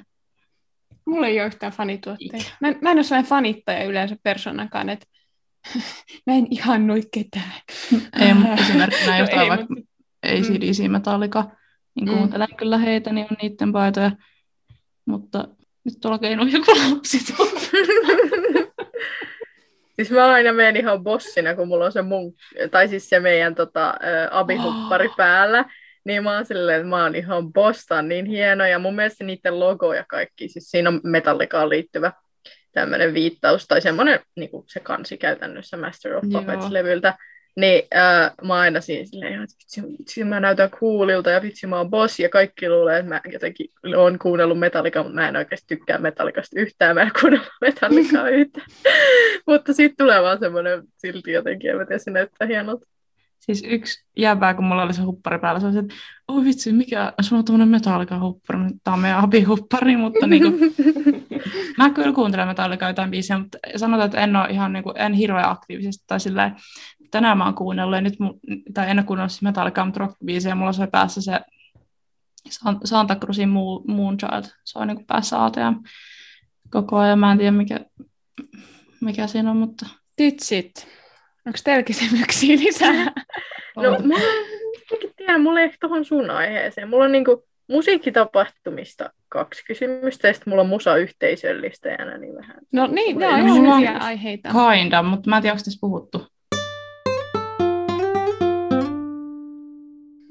Mulla ei ole yhtään fanituotteita. Mä, mä en ole sellainen fanittaja yleensä persoonakaan, että mä en ihannoi ketään. ei, mutta esimerkkinä no, jotain ei, vaikka mutta... ACDC Metallica, niin mm. kuuntelen mm. kyllä heitä, niin on niiden paitoja. Mutta nyt tuolla keinoin joku lapsi Siis mä aina menen ihan bossina, kun mulla on se mun, tai siis se meidän tota, abihuppari oh. päällä. Niin mä oon silleen, että mä oon ihan bossa, niin hieno. Ja mun mielestä niiden logo ja kaikki, siis siinä on metallikaan liittyvä tämmöinen viittaus, tai semmoinen niin se kansi käytännössä Master of Puppets-levyltä. Niin äh, mä aina siinä silleen, että vitsi, vitsi, mä näytän coolilta ja vitsi mä oon boss ja kaikki luulee, että mä jotenkin oon kuunnellut Metallica, mutta mä en oikeasti tykkää Metallicasta yhtään, mä en kuunnellut Metallicaa yhtään. mutta sitten tulee vaan semmoinen silti jotenkin, en mä tiedä, se näyttää hienolta. Siis yksi jäbää, kun mulla oli se huppari päällä, se oli, että oi vitsi, mikä, sulla on tämmöinen Metallica huppari, tämä on meidän abihuppari, mutta niinku, mä kyllä kuuntelen Metallica jotain biisiä, mutta sanotaan, että en ole ihan niinku, en hirveän aktiivisesti tai silleen, tänään mä oon kuunnellut, ja nyt mun, tai en ole kuunnellut siis Metallica, mutta rock ja mulla soi päässä se Santa Cruzin Moonchild, se on niin päässä ATM koko ajan, mä en tiedä mikä, mikä siinä on, mutta... Tytsit. Onko teillä kysymyksiä lisää? no, mulla on en tiedä, mulla ei ehkä tohon sun aiheeseen. Mulla on niinku musiikkitapahtumista kaksi kysymystä, ja sitten mulla on musa-yhteisöllistäjänä niin vähän. No niin, on ihan on- hyviä aiheita. Kinda, mutta mä en tiedä, onko tässä puhuttu.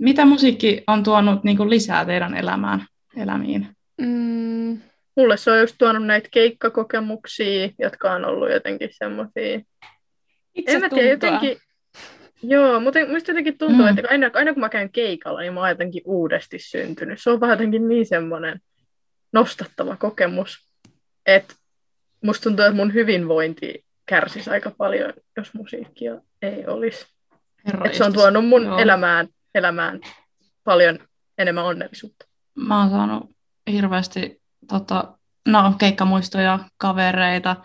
Mitä musiikki on tuonut niin kuin lisää teidän elämään, elämiin? Mm, Mulle se on just tuonut näitä keikkakokemuksia, jotka on ollut jotenkin semmoisia itse En mä tiedä, jotenkin... Joo, mutta musta jotenkin tuntuu, Mm. että aina, aina kun mä käyn keikalla, niin mä oon jotenkin uudesti syntynyt. Se on vähän jotenkin niin semmoinen nostattava kokemus, että musta tuntuu, että mun hyvinvointi kärsisi aika paljon, jos musiikkia ei olisi. Herra Et se on tuonut mun Joo. elämään, elämään paljon enemmän onnellisuutta. Mä oon saanut hirveästi tota, no, keikkamuistoja, kavereita,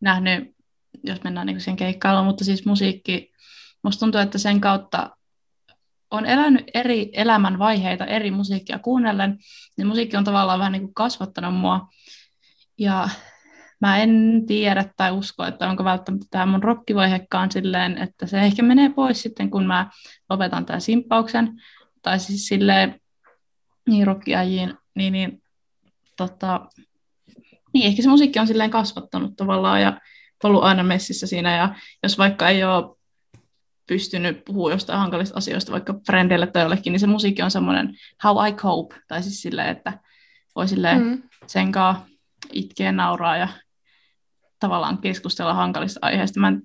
nähnyt, jos mennään niin siihen keikkailuun, mutta siis musiikki, musta tuntuu, että sen kautta on elänyt eri elämänvaiheita eri musiikkia kuunnellen, niin musiikki on tavallaan vähän niin kuin kasvattanut mua. Ja mä en tiedä tai usko, että onko välttämättä tämä mun rokkivaihekaan silleen, että se ehkä menee pois sitten, kun mä lopetan tämän simppauksen. Tai siis silleen, niin rockiajiin, niin, niin, tota, niin ehkä se musiikki on silleen kasvattanut tavallaan ja ollut aina messissä siinä. Ja jos vaikka ei ole pystynyt puhumaan jostain hankalista asioista vaikka frendeille tai jollekin, niin se musiikki on semmoinen how I cope, tai siis silleen, että voi silleen Mm. sen kanssa itkeä, nauraa ja tavallaan keskustella hankalista aiheista. Mä en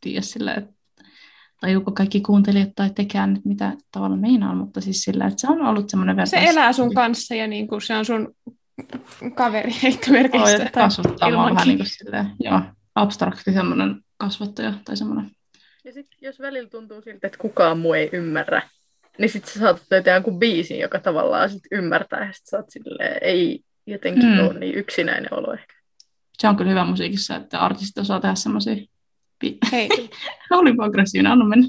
tiedä silleen, että tajuuko kaikki kuuntelijat tai tekään nyt mitä tavalla meinaan, mutta siis sillä, että se on ollut semmoinen Se vertais- elää sun kanssa ja niin kuin se on sun kaveri heittomerkistä. tai kasvattaa mua vähän ilmankin. niin kuin silleen, joo, abstrakti semmoinen kasvattaja tai semmoinen. Ja sit, jos välillä tuntuu siltä, että kukaan muu ei ymmärrä, niin sit sä saatat löytää jonkun biisin, joka tavallaan sit ymmärtää, ja sit sä oot silleen, ei jotenkin mm. ole niin yksinäinen olo ehkä. Se on kyllä hyvä musiikissa, että artistit osaa tehdä semmoisia. Hei, Oli aggressiivinen, anna mennä.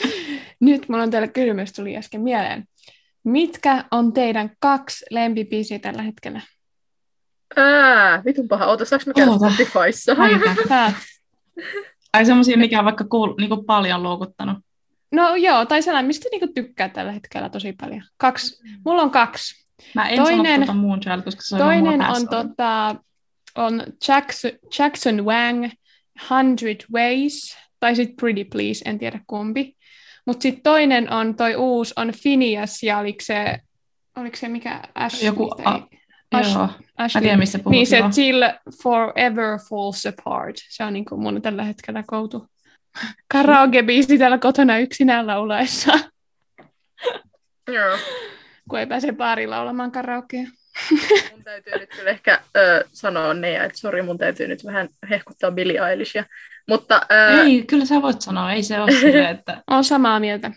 nyt mulla on teille kysymys, tuli äsken mieleen. Mitkä on teidän kaksi lempibiisiä tällä hetkellä? Ää, vitun paha. Oota, saaks mä käydä. Spotifyssa? Tai semmoisia, mikä on vaikka kuul, niin kuin paljon luokuttanut. No joo, tai sellainen, mistä niinku tykkää tällä hetkellä tosi paljon. Kaksi. Mulla on kaksi. Mä en Toinen- sano tuota Moonchild, koska se on Toinen on, tota, on Jackson, Jackson Wang, Hundred Ways, tai sitten Pretty Please, en tiedä kumpi. Mutta sitten toinen on, toi uusi, on Phineas, ja oliko se, oliko se mikä Ash? Joku, tai, a, Ash- joo, mä Ashley. tiedän, missä puhut. Niin se joo. Till Forever Falls Apart. Se on niinku mun tällä hetkellä koutu karaoke-biisi täällä kotona yksinään laulaessa, Joo. kun ei pääse baariin laulamaan karaokea. Mun täytyy nyt kyllä ehkä ö, sanoa ne, että sori, mun täytyy nyt vähän hehkuttaa Billie Eilishia. Mutta ö, Ei, kyllä sä voit sanoa, ei se ole silleen, että Olen samaa mieltä.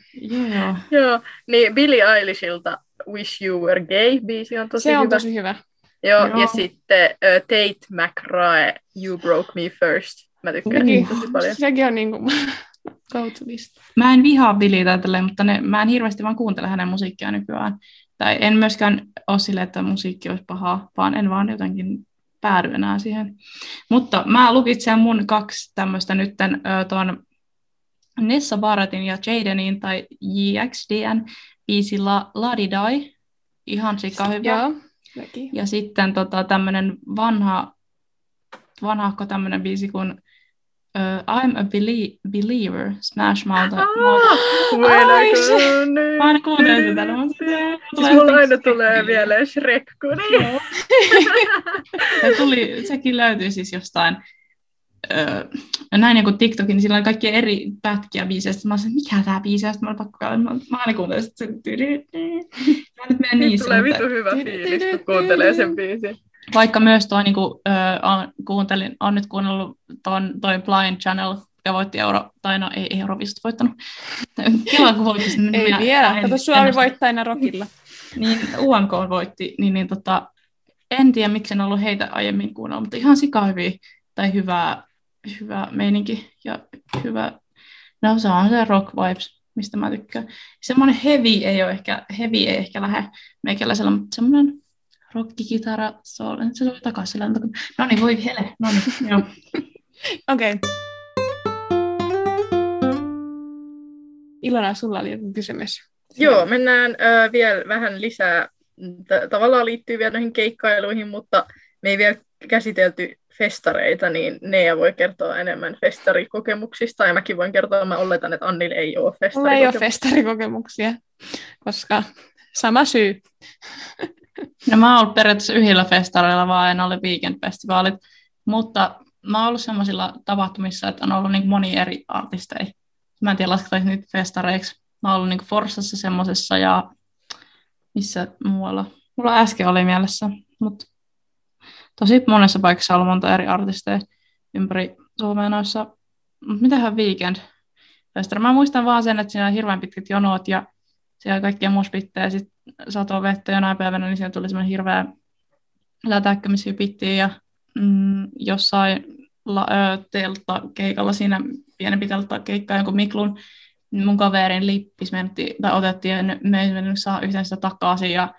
joo. joo, niin Billie Eilishilta Wish You Were Gay-biisi on tosi se on hyvä. tosi hyvä. Joo, Joo. ja sitten ö, Tate McRae, You Broke Me First. Mä tykkään Sekin, siitä tosi paljon. sekin on niinku go-to-lista. Mä en vihaa Billyä tai tälleen, mutta ne, mä en hirveästi vaan kuuntele hänen musiikkiaan nykyään. Tai en myöskään ole silleen, että musiikki olisi pahaa, vaan en vaan jotenkin päädy enää siihen. Mutta mä lukitsen mun kaksi tämmöistä nytten tuon Nessa Barrettin ja Jadenin tai JXDn biisi La, La Di Dai. Ihan sika hyvä. Joo. Ja sitten tota, tämmöinen vanha, vanhahko tämmöinen biisi kuin uh, I'm a belie- Believer, Smash Mouth. Ah, Ai, I se- Mä aina kuuntelen sitä Siis mulla aina tulee mieleen Shrek, kun. Se tuli, sekin löytyi siis jostain, öö, näin joku TikTokin, niin sillä oli kaikkia eri pätkiä biiseistä. Mä että mikä tää biisi? Sitten mä olin pakko käydä. Mä, mä aina kuuntelin sitä. se- Mä nyt menen niin tulee vitu hyvä fiilis, kun kuuntelee sen biisin. Vaikka myös tuo, niin kuin, on, kuuntelin, on nyt kuunnellut ton, toi Blind Channel, joka voitti Euro, tai no ei Eurovisut voittanut. Kela kun voitti sen. niin Ei minä- vielä. en- Kato, Suomi aina rokilla. Niin UMK voitti, niin, niin tota, en tiedä miksi en ollut heitä aiemmin kuunnella, mutta ihan sika hyviä, tai hyvää, hyvä meininki ja hyvä, no se on se rock vibes, mistä mä tykkään. Semmoinen heavy ei ole ehkä, heavy ei ehkä lähde meikäläisellä, mutta semmoinen rockikitara, soul, se tuli takaisin sillä tavalla. No niin, voi hele, no niin, joo. Okei. Okay. Ilona, sulla oli joku kysymys. Joo, mennään äh, vielä vähän lisää. T- tavallaan liittyy vielä näihin keikkailuihin, mutta me ei vielä käsitelty festareita, niin Nea voi kertoa enemmän festarikokemuksista, ja mäkin voin kertoa, mä oletan, että Annil ei ole festarikokemuksia. Mulla ei ole festarikokemuksia, koska sama syy. No mä oon ollut periaatteessa yhdellä festareilla, vaan en ole weekend-festivaalit, mutta mä oon ollut sellaisilla tapahtumissa, että on ollut niin moni eri artisteja. Mä en tiedä, lasketaanko niitä festareiksi. Mä oon ollut niin Forssassa semmoisessa ja missä muualla. Mulla äsken oli mielessä, mutta tosi monessa paikassa on ollut monta eri artisteja ympäri Suomea noissa. Mutta mitähän weekend. Mä muistan vaan sen, että siinä on hirveän pitkät jonot ja siellä kaikkia muspittejä sitten satoi vettä jonain päivänä, niin siellä tuli semmoinen hirveä lätäkkö, missä hypittiin ja mm, jossain la, ö, teltta keikalla siinä pienempi teltta keikka jonkun Miklun mun kaverin lippis mentti, tai otettiin ja me ei mennyt saa yhtään sitä takaisin ja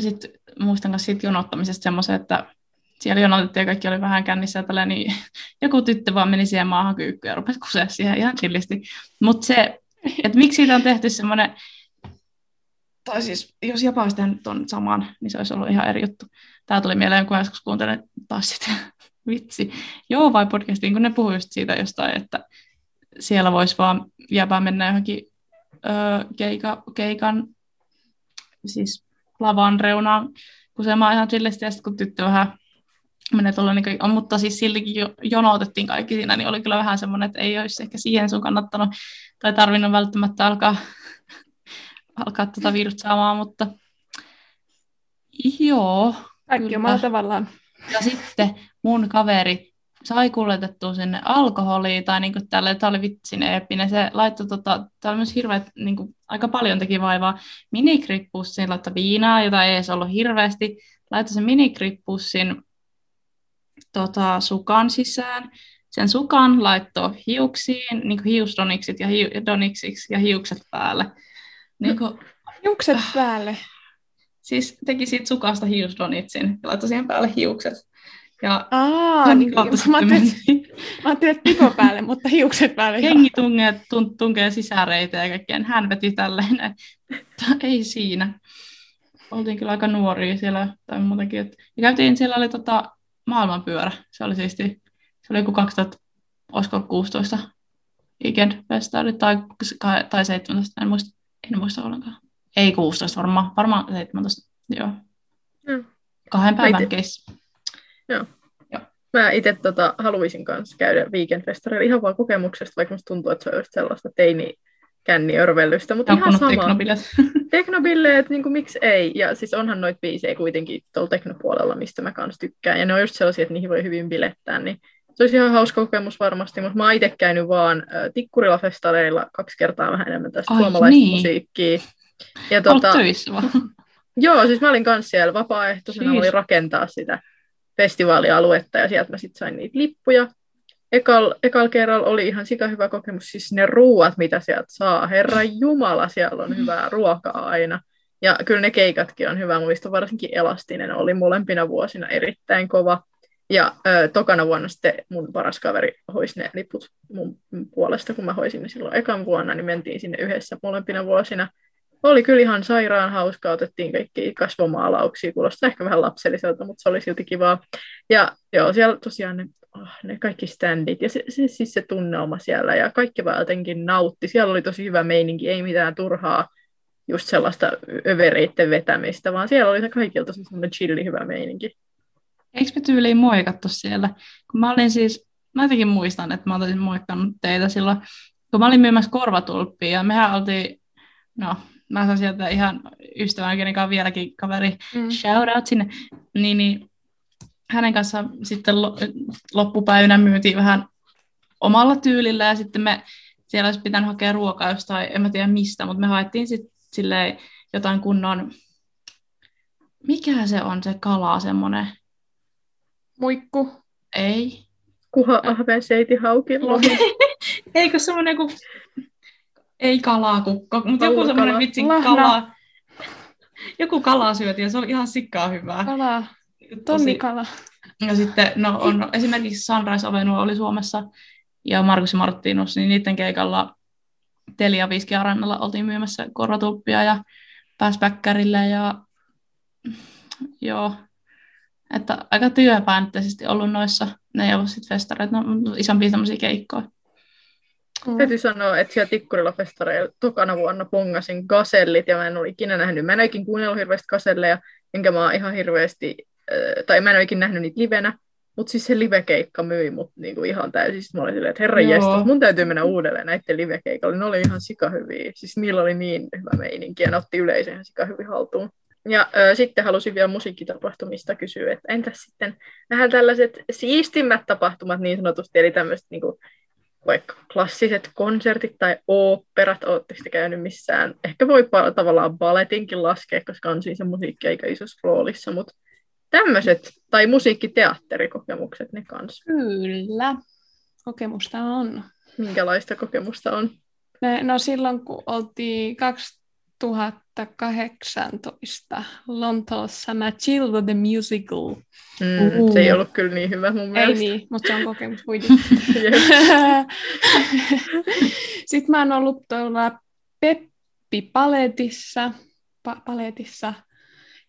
sitten muistan myös siitä jonottamisesta semmoisen, että siellä jonotettiin ja kaikki oli vähän kännissä ja tällä, niin joku tyttö vaan meni siihen maahan kyykkyyn ja rupesi kusea siihen ihan chillisti. Mutta se, että miksi siitä on tehty semmoinen, tai siis jos Japa olisi tehnyt tuon saman, niin se olisi ollut ihan eri juttu. Tämä tuli mieleen, kun joskus kuuntelin taas sitä vitsi. Joo, vai podcastiin, kun ne puhuivat just siitä jostain, että siellä voisi vaan Japa mennä johonkin öö, keika, keikan, siis lavan reunaan kusemaan ihan chillisti, ja sitten kun tyttö vähän menee tuolla, niin, mutta siis siltikin jo, jonotettiin kaikki siinä, niin oli kyllä vähän semmoinen, että ei olisi ehkä siihen sun kannattanut tai tarvinnut välttämättä alkaa, alkaa tuota virtsaamaan, mutta joo. Kaikki Kyllä. omalla tavallaan. Ja sitten mun kaveri sai kuljetettua sinne alkoholia, tai niin kuin tälle, tämä oli vitsin eeppinen, se laittoi, tota, tämä oli myös hirveä, niin kuin, aika paljon teki vaivaa, minikrippussin, laittoi viinaa, jota ei edes ollut hirveästi, laittoi sen minikrippussin tota, sukan sisään, sen sukan laittoi hiuksiin, niin kuin hiusdoniksit ja hiu, doniksiksi ja hiukset päälle. Niin kuin, Jukset päälle. siis teki siitä sukasta hiusdonitsin ja laittoi siihen päälle hiukset. Ja Aa, niin, kautta mä, ajattelin, mä ajattelin, että pipo päälle, mutta hiukset päälle. joo. Jengi tunkee, tun, tunkee sisäreitä ja kaikkea. Hän veti tälleen. että Ei siinä. Oltiin kyllä aika nuoria siellä tai muutenkin. Et. Ja käytiin, siellä oli tota, maailmanpyörä. Se oli siisti. Se oli joku 2000, olisiko 16 weekend festaari tai, tai 17, en muista, en muista ollenkaan. Ei 16 varmaan, varmaan 17, joo. Mm. Kahden päivän keissi. Mä itse tota, haluaisin kanssa käydä weekend-festareilla ihan vaan kokemuksesta, vaikka musta tuntuu, että se on just sellaista teini känniörvellystä, mutta ihan sama. teknobilet. Teknobilleet, niin kuin miksi ei? Ja siis onhan noita biisejä kuitenkin tuolla teknopuolella, mistä mä kanssa tykkään. Ja ne on just sellaisia, että niihin voi hyvin bilettää, niin se olisi ihan hauska kokemus varmasti, mutta mä oon itse käynyt vaan Tikkurila-festareilla kaksi kertaa vähän enemmän tästä Ai suomalaista niin. musiikkia. Ja töissä vaan. Joo, siis mä olin kanssa siellä vapaaehtoisena, Siis. oli rakentaa sitä festivaalialuetta ja sieltä mä sitten sain niitä lippuja. Ekal, ekal kerralla oli ihan sika hyvä kokemus, siis ne ruuat, mitä sieltä saa. Herra Jumala, siellä on hyvää ruokaa aina. Ja kyllä ne keikatkin on hyvä. Muista varsinkin Elastinen oli molempina vuosina erittäin kova. Ja ö, tokana vuonna sitten mun paras kaveri hoisi ne liput mun puolesta, kun mä hoisin ne silloin ekan vuonna, niin mentiin sinne yhdessä molempina vuosina. Oli kyllä ihan sairaan hauskaa, otettiin kaikki kasvomaalauksia, kuulostaa ehkä vähän lapselliselta, mutta se oli silti kivaa. Ja joo, siellä tosiaan ne, oh, ne kaikki standit ja se, se, siis se tunnelma siellä ja kaikki vaan jotenkin nautti. Siellä oli tosi hyvä meininki, ei mitään turhaa just sellaista övereitten vetämistä, vaan siellä oli se kaikilta semmoinen chilli hyvä meininki. Eikö me tyyliin moikattu siellä? Kun mä olin siis, mä jotenkin muistan, että mä olisin moikannut teitä silloin, kun mä olin myymässä korvatulppia ja mehän oltiin, no mä saan sieltä ihan ystävän, kenen kanssa vieläkin kaveri, Mm. shout out sinne, niin, niin hänen kanssa sitten lo- loppupäivänä myytiin vähän omalla tyylillä ja sitten me siellä olisi pitänyt hakea ruokaa jostain, en mä tiedä mistä, mutta me haettiin sitten jotain kunnon, mikä se on se kala semmoinen, Muikku. ei, Kuha, ahve, seiti, hauki, lohi. Eikö semmoinen joku, ei kalakukko, mutta joku semmoinen vitsin Lahna. kala. Joku kala syötiin ja se oli ihan sikkaa hyvää. Kala. Tosi- Tonnikala. Ja sitten no, on, esimerkiksi Sunrise Avenue oli Suomessa ja Markus ja Martinus, niin niiden keikalla Telia Viski Areenalla oltiin myymässä korvatuppia ja pääspäkkärille ja joo, että aika työpäänteisesti ollut noissa. Ne ei ollut sitten festareita, no, isompia tämmöisiä keikkoja. Mm. Täytyy sanoa, että siellä Tikkurilla festareilla tokana vuonna pongasin gasellit ja mä en ole ikinä nähnyt. Mä en ole ikinä kuunnellut hirveästi gaselleja, enkä mä ihan hirveästi, tai mä en ole ikinä nähnyt niitä livenä, mutta siis se livekeikka myi mut niinku ihan täysin. Sitten mä olin silleen, että herra jestas, mun täytyy mennä uudelleen näiden livekeikalle. Ne oli ihan sikahyviä. Siis niillä oli niin hyvä meininki ja ne otti yleisön ihan sikahyvin haltuun. Ja ö, sitten halusin vielä musiikkitapahtumista kysyä, että entäs sitten vähän tällaiset siistimmät tapahtumat niin sanotusti, eli tämmöiset niinku, vaikka klassiset konsertit tai oopperat, ootte sitten käynyt missään. Ehkä voi tavallaan balletinkin laskea, koska on siinä se musiikki aika isossa roolissa, mutta tämmöiset, tai musiikkiteatterikokemukset ne kanssa. Kyllä, kokemusta on. Minkälaista kokemusta on? No silloin, kun oltiin 2018 Lontoossa Matilda the Musical. Mm, uh. Se ei ollut kyllä niin hyvä mun mielestä. Ei niin, mutta se on kokemus. Sitten mä oon ollut tuolla Peppi Paletissa, pa- Paletissa.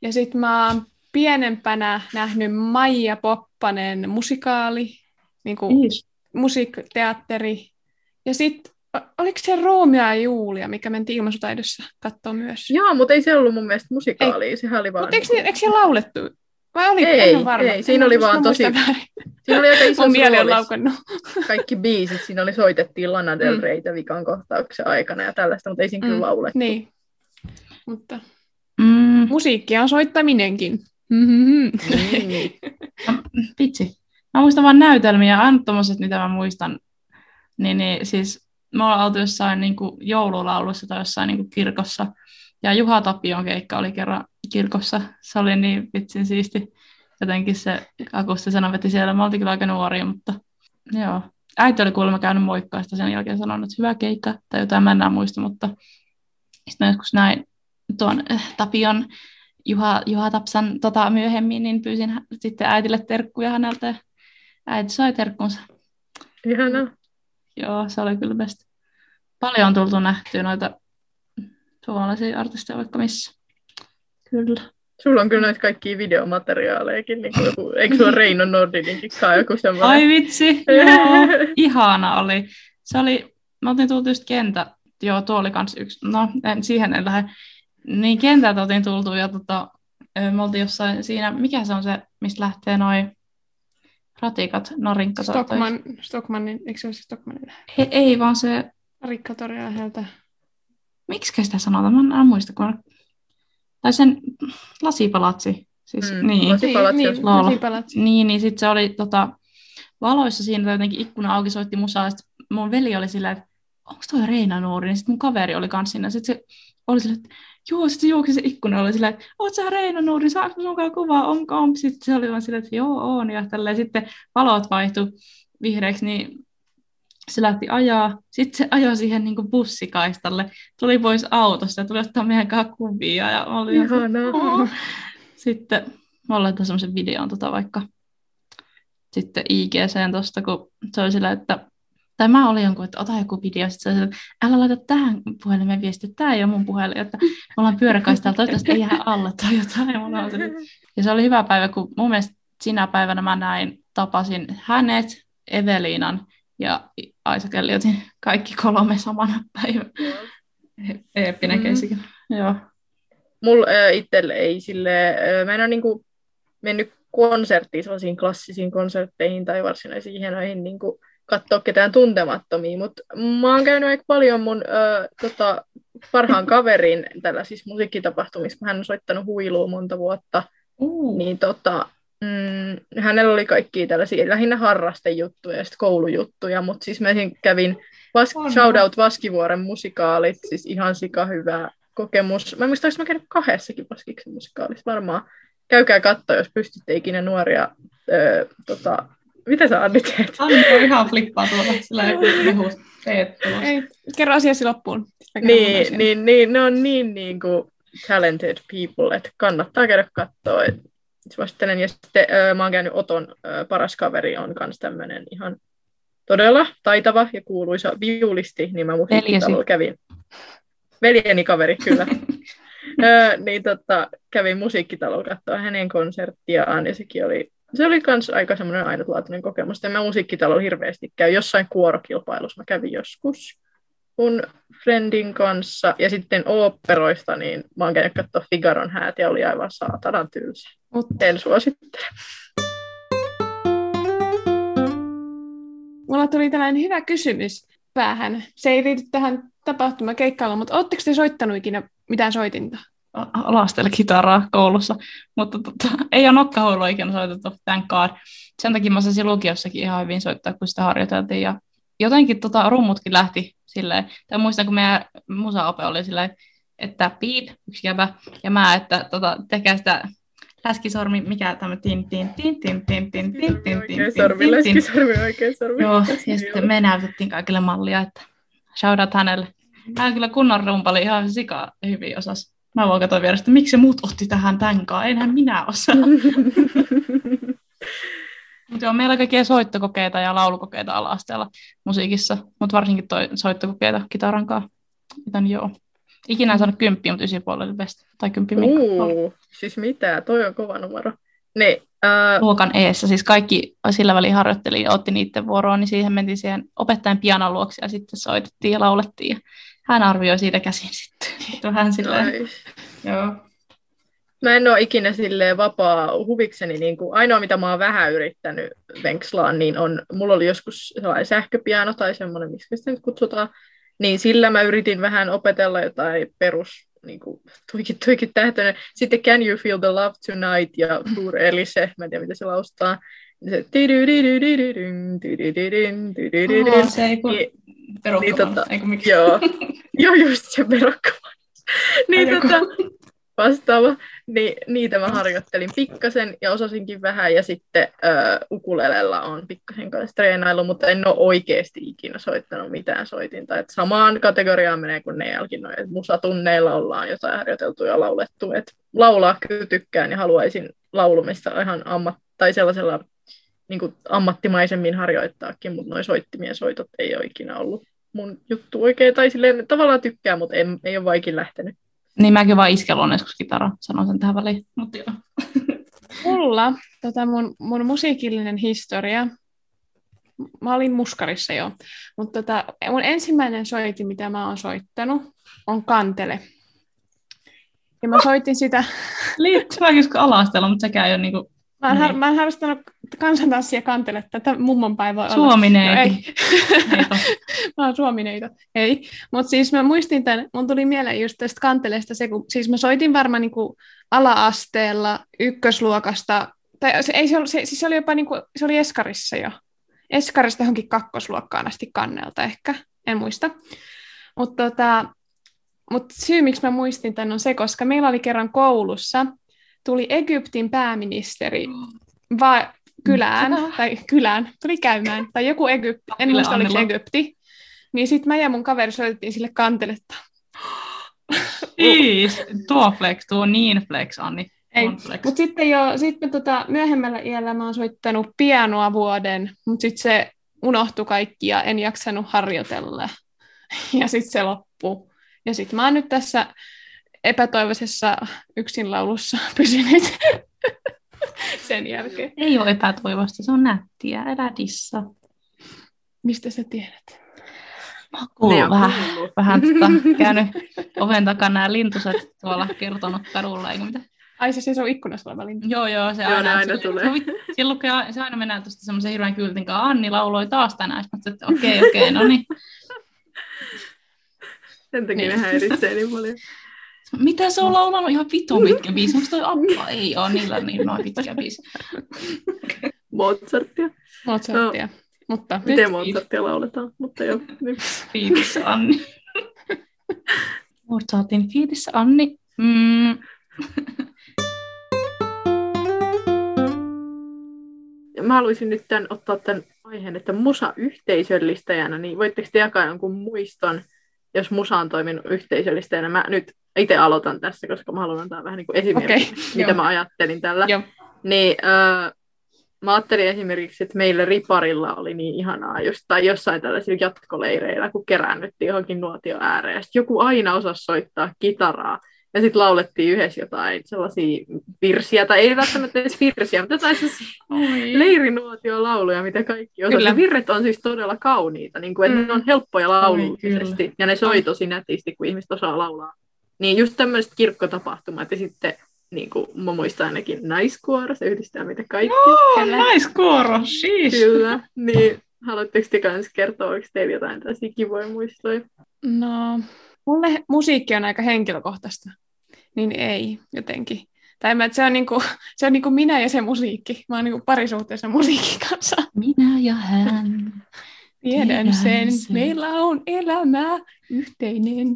Ja sitten mä oon pienempänä nähnyt Maija Poppanen musikaali, niin kuin musiikkiteatteri. Ja sitten oliko se Roomia ja Julia, mikä mentiin ilmaisutaidossa katsoa myös? Joo, mutta ei se ollut mun mielestä musikaali, ei. sehän oli vaan... Mutta eikö, eikö se laulettu? Vai oli ei, varma? ei, siinä en oli vaan tosi... Siinä oli aika iso mieli on laukannut. Kaikki biisit, siinä oli soitettiin Lana Del mm. Reytä vikan kohtauksen aikana ja tällaista, mutta ei siinä mm, kyllä laulettu. Niin, mutta mm. musiikkia on soittaminenkin. Mm-hmm. Niin. Vitsi. Mä muistan vaan näytelmiä, aina tommoset, mitä mä muistan. Niin, niin siis me ollaan oltu jossain niin kuin joululaulussa tai jossain niin kuin kirkossa. Ja Juha Tapion keikka oli kerran kirkossa. Se oli niin vitsin siisti. Jotenkin se akustisena veti siellä. Me oltiin kyllä aika nuoria, mutta joo. Äiti oli kuulemma käynyt moikkaista sen jälkeen sanonut, että hyvä keikka tai jotain mä en enää muista, mutta sitten joskus näin tuon äh, Tapion Juha, Juha Tapsan tota, myöhemmin, niin pyysin sitten äitille terkkuja häneltä äiti sai terkkunsa. Ihanaa. Joo, se oli kyllä best. Paljon on tultu nähtyä noita suomalaisia artisteja vaikka missä. Kyllä. Sulla on kyllä noita kaikkia videomateriaalejakin, niin kuin joku, eikö sulla Reino Nordinenkin kai joku semmoinen? Ai vitsi, joo, ihana oli. Se oli, me oltiin tultu just kentä, joo, tuo oli kans yksi, no en, siihen en lähde. Niin kentältä oltiin tultu ja tota, me oltiin jossain siinä, mikä se on se, mistä lähtee noin ratikat, narinkka Stockman, Stockmanin, eikö se ole se Stockmanin? He, ei, vaan se... Rikkatori läheltä. Miksi sitä sanotaan? Mä en muista, kun... Tai sen lasipalatsi. Siis, mm, niin, lasipalatsi. Niin, niin, lasipalatsi. niin, niin sitten se oli tota, valoissa siinä jotenkin ikkuna auki soitti musaa, ja mun veli oli silleen, että onko toi Reina Nuuri, niin sitten mun kaveri oli kanssa siinä, sitten se oli silleen, että joo, sitten se juoksi se ikkuna, oli silleen, että oot sä Reina Nuuri, saanko sunkaan kuvaa, onko on? Sitten se oli vaan silleen, että joo, on, ja tälleen sitten valot vaihtui vihreäksi, niin se lähti ajaa, sitten se ajoi siihen niin kuin bussikaistalle, tuli pois autosta ja tuli ottaa meidän kanssa kuvia. Ja oli Ihanaa. Sitten mä laitan semmoisen videon tota vaikka sitten IGCen tuosta, kun se oli sillä, että tai mä olin jonkun, että ota joku video, sitten se että älä laita tähän puhelimeen viesti, tämä ei ole mun puhelin, että me ollaan pyöräkaistalla, toivottavasti ei jää alle tai jotain. Ja se oli hyvä päivä, kun mun mielestä sinä päivänä mä näin, tapasin hänet, Eveliinan ja Isaac Elliotin kaikki kolme samana päivänä. Eeppinen mm. keisikin. Joo. Mulla itselle ei sille, mä en ole niinku mennyt konserttiin, sellaisiin klassisiin konsertteihin tai varsinaisiin hienoihin niinku, katsoa ketään tuntemattomia, mutta mä oon käynyt aika paljon mun ö, tota, parhaan kaverin tällaisissa musiikkitapahtumissa, hän on soittanut huilua monta vuotta, uh. niin tota, mm, hänellä oli kaikki tällaisia lähinnä harrastejuttuja ja sitten koulujuttuja, mutta siis mä kävin Vas- Shoutout Vaskivuoren musikaalit, siis ihan sika hyvä kokemus. Mä muistan, että mä käynyt kahdessakin Vaskiksen musikaalissa varmaan. Käykää katsoa, jos pystytte ikinä nuoria ö, tota, mitä sä Anni teet? Anni on ihan flippaa tuolla, sillä ei Ei, kerro asiasi loppuun. Niin, niin, niin, ne on niin, niin kuin talented people, että kannattaa käydä katsoa. Et, suosittelen. Ja sitten äh, mä oon käynyt Oton äh, paras kaveri on myös tämmöinen ihan todella taitava ja kuuluisa viulisti, niin mä musiikkitalolla kävin. Veljeni kaveri, kyllä. öö, niin tota, kävin musiikkitalolla katsoa hänen konserttiaan, ja sekin oli, se oli kans aika semmoinen ainutlaatuinen kokemus. En mä musiikkitalolla hirveästi käy. Jossain kuorokilpailussa mä kävin joskus mun friendin kanssa, ja sitten oopperoista, niin mä oon käynyt katsoa Figaron häät, ja oli aivan saatanan tylsä. Mutta en suosittele. Mulla tuli tällainen hyvä kysymys päähän. Se ei liity tähän tapahtumakeikkailuun, mutta ootteko te soittanut ikinä mitään soitinta? Alastella kitaraa koulussa, mutta tota, ei ole nokkahuilua ikinä soitettu, thank god. Sen takia mä saisin lukiossakin ihan hyvin soittaa, kun sitä harjoiteltiin. Ja jotenkin tota, rummutkin lähti silleen, tai muistan, kun meidän musaope oli silleen, että piip, yksi jäbä, ja mä, että tota, tekee sitä läskisormi, mikä tämä tin tin tin tin tin tin tin tin tin sormi, läskisormi, oikein sormi. Joo, ja sitten me näytettiin kaikille mallia, että shout out hänelle. Hän kyllä kunnon rumpali ihan sika hyvin osas. Mä voin katsoa vierestä, miksi se muut otti tähän tänkaan, enhän minä osaa. Mutta joo, meillä on kaikkia soittokokeita ja laulukokeita ala-asteella musiikissa, mutta varsinkin toi soittokokeita kitarankaa. Joten joo. Ikinä en saanut kymppiä, mutta ysipuolelle best. Tai kymppi uh, Siis mitä? Toi on kova numero. Ne, uh... Luokan eessä. Siis kaikki sillä väliin harjoitteli ja otti niiden vuoroon, niin siihen mentiin siihen opettajan pianon luoksi ja sitten soitettiin ja laulettiin. Ja hän arvioi siitä käsin sitten. Vähän silleen. Nice. Joo. Mä en ole ikinä silleen vapaa huvikseni, niin kuin ainoa mitä mä oon vähän yrittänyt venkslaan, niin on, mulla oli joskus sellainen sähköpiano tai semmoinen, miksi sitä nyt kutsutaan, niin sillä mä yritin vähän opetella jotain perus niin kuin, tuikit, tuikit tähtöinen. Sitten Can You Feel the Love Tonight ja Tour Elise, mä en tiedä mitä se laustaa. Se se ei kun niin, tota, Joo, joo, just se perokkavan. niin, tota, vastaava, niin niitä mä harjoittelin pikkasen ja osasinkin vähän. Ja sitten uh, ukulelella on pikkasen kanssa treenailu, mutta en ole oikeasti ikinä soittanut mitään soitinta. Et samaan kategoriaan menee kuin ne jälkin että musatunneilla ollaan jotain harjoiteltu ja laulettu. Et laulaa kyllä tykkään ja haluaisin laulumista ihan ammat- tai sellaisella niin kuin ammattimaisemmin harjoittaakin, mutta noin soittimien soitot ei ole ikinä ollut mun juttu oikein, tai silleen tavallaan tykkää, mutta ei, ei ole vaikin lähtenyt. Niin mäkin vaan iskelon joskus kitara, sanon sen tähän väliin. Mutta joo. Mulla tota mun, mun musiikillinen historia, mä olin muskarissa jo, mutta tota, mun ensimmäinen soiti, mitä mä oon soittanut, on kantele. Ja mä soitin sitä... Liittyy vähän kuin ala mutta sekään ei ole niinku... Mä oon, niin. har- mä oon harrastanut kansantanssia kantele, tätä mummon päivää Suomineiti. No, ei. mä oon suomineito. Ei. Mutta siis mä muistin tämän, mun tuli mieleen just tästä kanteleesta se, kun siis mä soitin varmaan niinku ala-asteella ykkösluokasta, tai se, ei se, ollut, se, siis se oli jopa niinku, se oli Eskarissa jo. Eskarista johonkin kakkosluokkaan asti kannelta ehkä, en muista. Mutta tota, mut syy, miksi mä muistin tämän on se, koska meillä oli kerran koulussa, tuli Egyptin pääministeri, va- kylään, tai kylään, tuli käymään, tai joku Egypti, en muista oliko Egypti, niin sitten mä ja mun kaveri soitettiin sille kanteletta. Siis, tuo flex, tuo niin flex, Anni. Ei, mutta sitten jo sit me tota, myöhemmällä iällä mä oon soittanut pianoa vuoden, mutta sitten se unohtui kaikki ja en jaksanut harjoitella. Ja sitten se loppuu. Ja sitten mä oon nyt tässä epätoivoisessa yksinlaulussa pysynyt sen jälkeen. Ei ole epätoivosta, se on nättiä, älä dissa. Mistä sä tiedät? Mä oon vähän, vähän tota, käynyt oven takana ja lintuset tuolla kertonut kadulla, eikö mitä? Ai se, se on ikkunassa oleva lintu. Joo, joo, se joo, aina, aina se, tulee. Se, silloin, se aina menee tuosta semmoisen hirveän kyltin kanssa. Anni lauloi taas tänään. Sitten että okei, okay, okei, okay, no niin. Sen takia niin. ne häiritsee niin paljon. Mitä se on laulanut ihan vitu pitkä biisi? Onko toi Appa? Ei ole niillä niin noin pitkä biisi. Mozartia. Mozartia. No, mutta miten Mozartia lauletaan? Mutta joo. Nyt. Fiitissä Anni. Mozartin fiitissä Anni. Mm. Mä haluaisin nyt tämän, ottaa tämän aiheen, että musa yhteisöllistäjänä, niin voitteko te jakaa jonkun muiston, jos musa on toiminut yhteisöllistäjänä? Mä nyt itse aloitan tässä, koska mä haluan antaa vähän niin kuin esimerkki, okay, mitä joo. mä ajattelin tällä. Joo. Niin, äh, mä ajattelin esimerkiksi, että meillä Riparilla oli niin ihanaa, just, tai jossain tällaisilla jatkoleireillä, kun keräännyttiin johonkin nuotio ääreen. Joku aina osasi soittaa kitaraa. Ja sitten laulettiin yhdessä jotain sellaisia virsiä, tai ei välttämättä edes virsiä, mutta jotain sellaisia leirinuotio-lauluja, mitä kaikki osasivat. Kyllä. Virret on siis todella kauniita, niin kuin, että Mm. ne on helppoja laulullisesti, ja ne soi tosi nätisti, kun ihmiset osaa laulaa. Niin just tämmöiset kirkkotapahtumat, ja sitten niin kuin mä muistan ainakin naiskuoro, se yhdistää meitä kaikki. Oh, naiskuoro, siis. Kyllä, niin haluatteko te kanssa kertoa, oliko teillä jotain tällaisia kivoja muistoja? No, mulle musiikki on aika henkilökohtaista, niin ei jotenkin. Tai mä, että se on, niinku, se on niinku minä ja se musiikki. Mä oon niinku parisuhteessa musiikin kanssa. Minä ja hän. Tiedän Tiedän sen. sen. Meillä on elämä yhteinen.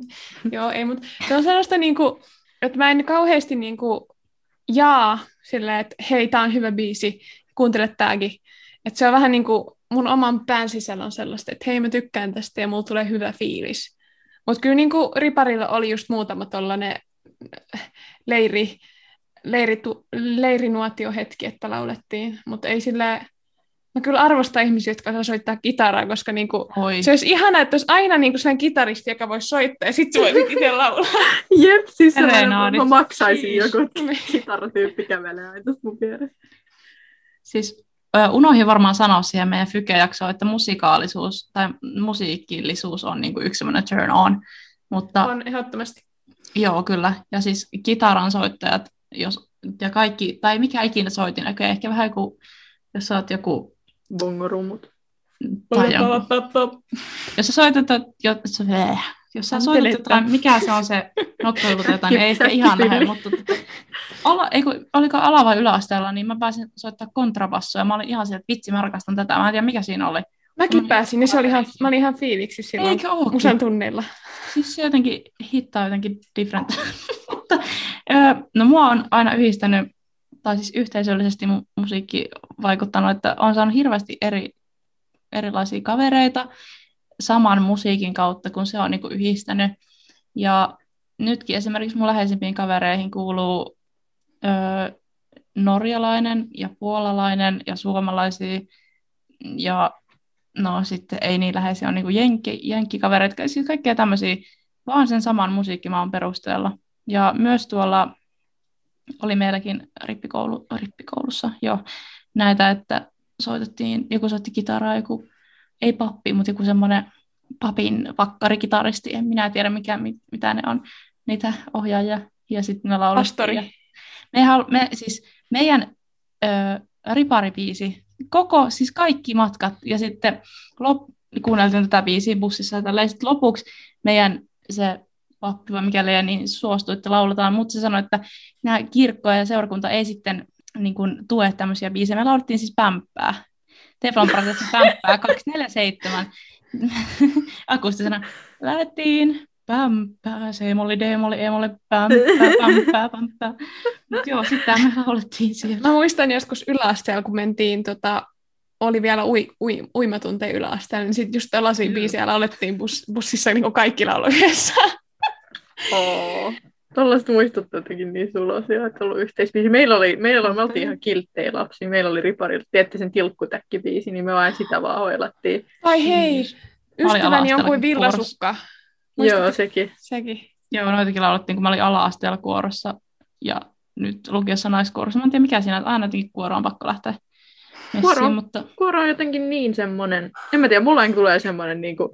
Joo, ei, mutta se on sellaista, niinku, että mä en kauheasti niinku jaa silleen, että hei, tää on hyvä biisi, kuuntele tääkin. Että se on vähän niin kuin mun oman pään sisällä on sellaista, että hei, mä tykkään tästä ja mulla tulee hyvä fiilis. Mutta kyllä niin kuin Riparilla oli just muutama tollainen leiri, leiritu, leirinuotiohetki, että laulettiin. Mutta ei sillä Mä kyllä arvostan ihmisiä, jotka osaa soittaa kitaraa, koska niinku, Oi. se olisi ihana, että olisi aina niinku sellainen kitaristi, joka voisi soittaa, ja sitten se voisi itse laulaa. Jep, siis sellainen, Serenaadit. mä maksaisin Siis. joku kitaratyyppi kävelee aina mun vieressä. Siis unohdin varmaan sanoa siihen meidän Fyke-jaksoon, että musikaalisuus tai musiikillisuus on niin kuin yksi semmoinen turn on. Mutta On ehdottomasti. Joo, kyllä. Ja siis kitaran soittajat, jos, ja kaikki, tai mikä ikinä soitin, okay, ehkä vähän kuin, jos sä oot joku, Bongorummut. tai jonkun, jos sä soitat, jo, jos, jos sä soitat jotain, mikä se on se nokkoilu tai jotain, niin ei ehkä ihan lähde, mutta tota, ala, ei, kun, oliko ala- vai yläasteella, niin mä pääsin soittaa kontrabassoa, ja mä olin ihan sieltä, että vitsi, mä rakastan tätä, mä en tiedä mikä siinä oli. Mäkin Mm. pääsin, niin se oli ihan, mä olin ihan fiiliksi silloin Eikö ookin? musan tunneilla. Siis se jotenkin hittaa jotenkin different. Mutta, no mua on aina yhdistänyt, tai siis yhteisöllisesti mu- musiikki vaikuttanut, että on saanut hirveästi eri, erilaisia kavereita saman musiikin kautta, kun se on niin kuin yhdistänyt. Ja nytkin esimerkiksi mun läheisimpiin kavereihin kuuluu ö, norjalainen ja puolalainen ja suomalaisia ja no sitten ei niin läheisiä on niin jenkki, jenkkikavereita, siis kaikkea tämmöisiä, vaan sen saman musiikkimaan perusteella. Ja myös tuolla oli meilläkin rippikoulu, rippikoulussa jo näitä, että soitettiin, joku soitti kitaraa, joku, ei pappi, mutta joku semmoinen papin vakkarikitaristi, en minä tiedä mikä, mit- mitä ne on, niitä ohjaajia. Ja sitten me laulettiin. Pastori. Me, me, siis meidän ö, riparibiisi, koko, siis kaikki matkat, ja sitten lop, kuunneltiin tätä biisiä bussissa, ja sitten lopuksi meidän se pappi mikä liian, niin suostui, että lauletaan, mutta se sanoi, että nämä kirkko ja seurakunta ei sitten niin kuin, tue tämmöisiä biisejä. Me laulettiin siis pämppää. Teflon Brothers pämppää 247 akustisena. Lähettiin pämppää, C-molli, D-molli, E-molli, pämppää, pämppää, pämppää. Mut joo, sitten me laulettiin siellä. Mä muistan joskus yläasteella, kun mentiin, tota, oli vielä ui, ui, uimatunteja yläasteella, niin sitten just tällaisia Kyllä. biisejä laulettiin bus, bussissa, niin kaikki lauloi yhdessä. Oo. Tuollaiset muistuttaa jotenkin niin sulosia, että on ollut yhteisbiisi. Meillä oli, meillä oli, me oltiin ihan kilttejä lapsia. Meillä oli riparilla, tiedätte sen tilkkutäkkibiisi, niin me vain sitä vaan hoilattiin. Tai hei, ystäväni on kuin villasukka. Joo, Muistatko? sekin. Sekin. Joo, noitakin laulettiin, kun mä olin ala-asteella kuorossa ja nyt lukiossa naiskuorossa. Mä en tiedä mikä siinä, että aina jotenkin kuoro on pakko lähteä messiin, Kuoro. mutta Kuoro on jotenkin niin semmoinen, en mä tiedä, mulla tulee semmoinen niin kuin,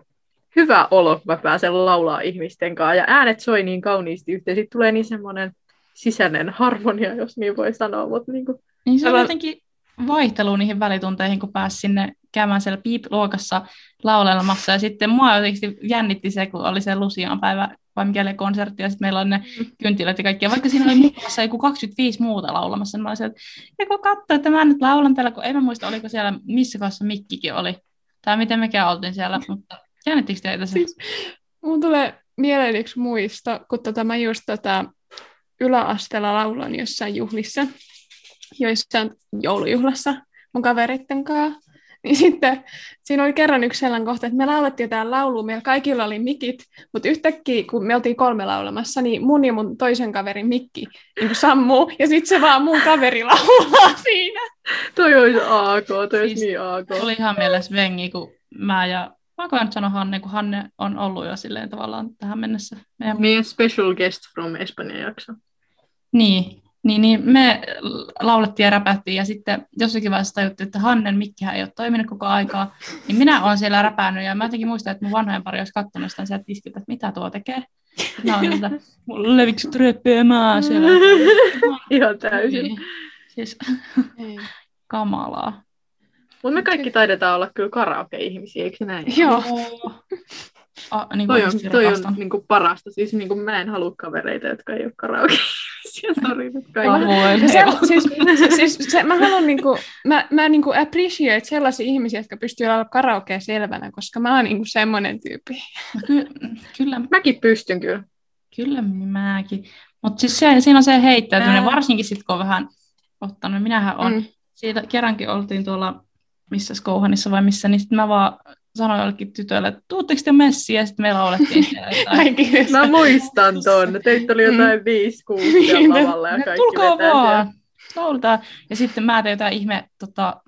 hyvä olo, kun mä pääsen laulaa ihmisten kanssa. Ja äänet soi niin kauniisti yhteen. Sitten tulee niin semmoinen sisäinen harmonia, jos niin voi sanoa. Mutta niin kuin, Niin se on Älä- jotenkin vaihtelu niihin välitunteihin, kun pääsi sinne käymään siellä piip-luokassa laulelemassa. Ja sitten mua jotenkin jännitti se, kun oli se Lucian päivä vai mikä oli konsertti, ja sitten meillä on ne kynttilät ja kaikki. Ja vaikka siinä oli mukassa joku 25 muuta laulamassa, niin mä olin sieltä, että joku katsoo, että mä nyt laulan täällä, kun en mä muista, oliko siellä, missä kohdassa mikkikin oli. Tai miten mekään oltiin siellä, mutta jännittikö teitä se? Siis- Mun tulee mieleen yksi muisto, kun tota, mä just tota, yläasteella lauloin jossain juhlissa, joissain joulujuhlassa mun kavereitten kanssa. Niin sitten siinä oli kerran yksi sellainen kohta, että me laulettiin jotain laulua, meillä kaikilla oli mikit, mutta yhtäkkiä, kun me oltiin kolme laulamassa, niin mun ja mun toisen kaverin mikki niin sammuu, ja sitten se vaan mun kaveri laulaa siinä. Toi olisi AK, toi olisi Siis- niin AK. Oli ihan mielessä vengi, kun mä ja Voinko nyt sanoa Hanne, kun Hanne on ollut jo silleen tavallaan tähän mennessä. Meidän... Meidän special guest from Espanjan jakso. Niin, niin, niin me laulettiin ja räpättiin ja sitten jossakin vaiheessa tajuttiin, että Hannen mikkihän ei ole toiminut koko aikaa, niin minä olen siellä räpännyt ja mä jotenkin muistan, että mun vanhojen pari olisi katsonut sitä sieltä tiskiltä, että mitä tuo tekee. Mä olen sieltä, mulla levikset röppyämää siellä. Ihan täysin. Niin. Siis Ei. kamalaa. Mutta me kaikki taidetaan olla kyllä karaoke-ihmisiä, eikö näin? Joo. A, niin Toi kuin on, toi on niin kuin parasta. Siis niin kuin mä en halua kavereita, jotka ei ole karaoke-ihmisiä. Sori nyt kaikki. Ja se, siis, siis se, mä haluan niinku, mä, mä niinku appreciate sellaisia ihmisiä, jotka pystyy olla karaokea selvänä, koska mä oon niinku semmoinen tyyppi. Ky- kyllä, Mäkin pystyn kyllä. kyllä mäkin. Mutta siis se, siinä on se heittäytyminen, Ää. varsinkin sitten kun on vähän ottanut. Minähän on, mm. Mm. siitä kerrankin oltiin tuolla, missä Skouhanissa vai missä, niin sitten mä vaan sanoin jollekin tytölle, että tuutteko te messiin, ja sitten me laulettiin siellä jotain. Mä muistan ton. Teitä oli jotain 5-6 siellä lavalla ja No, kaikki Tulkaa vaan, lauletaan. Ja sitten mä tein jotain ihme, tota,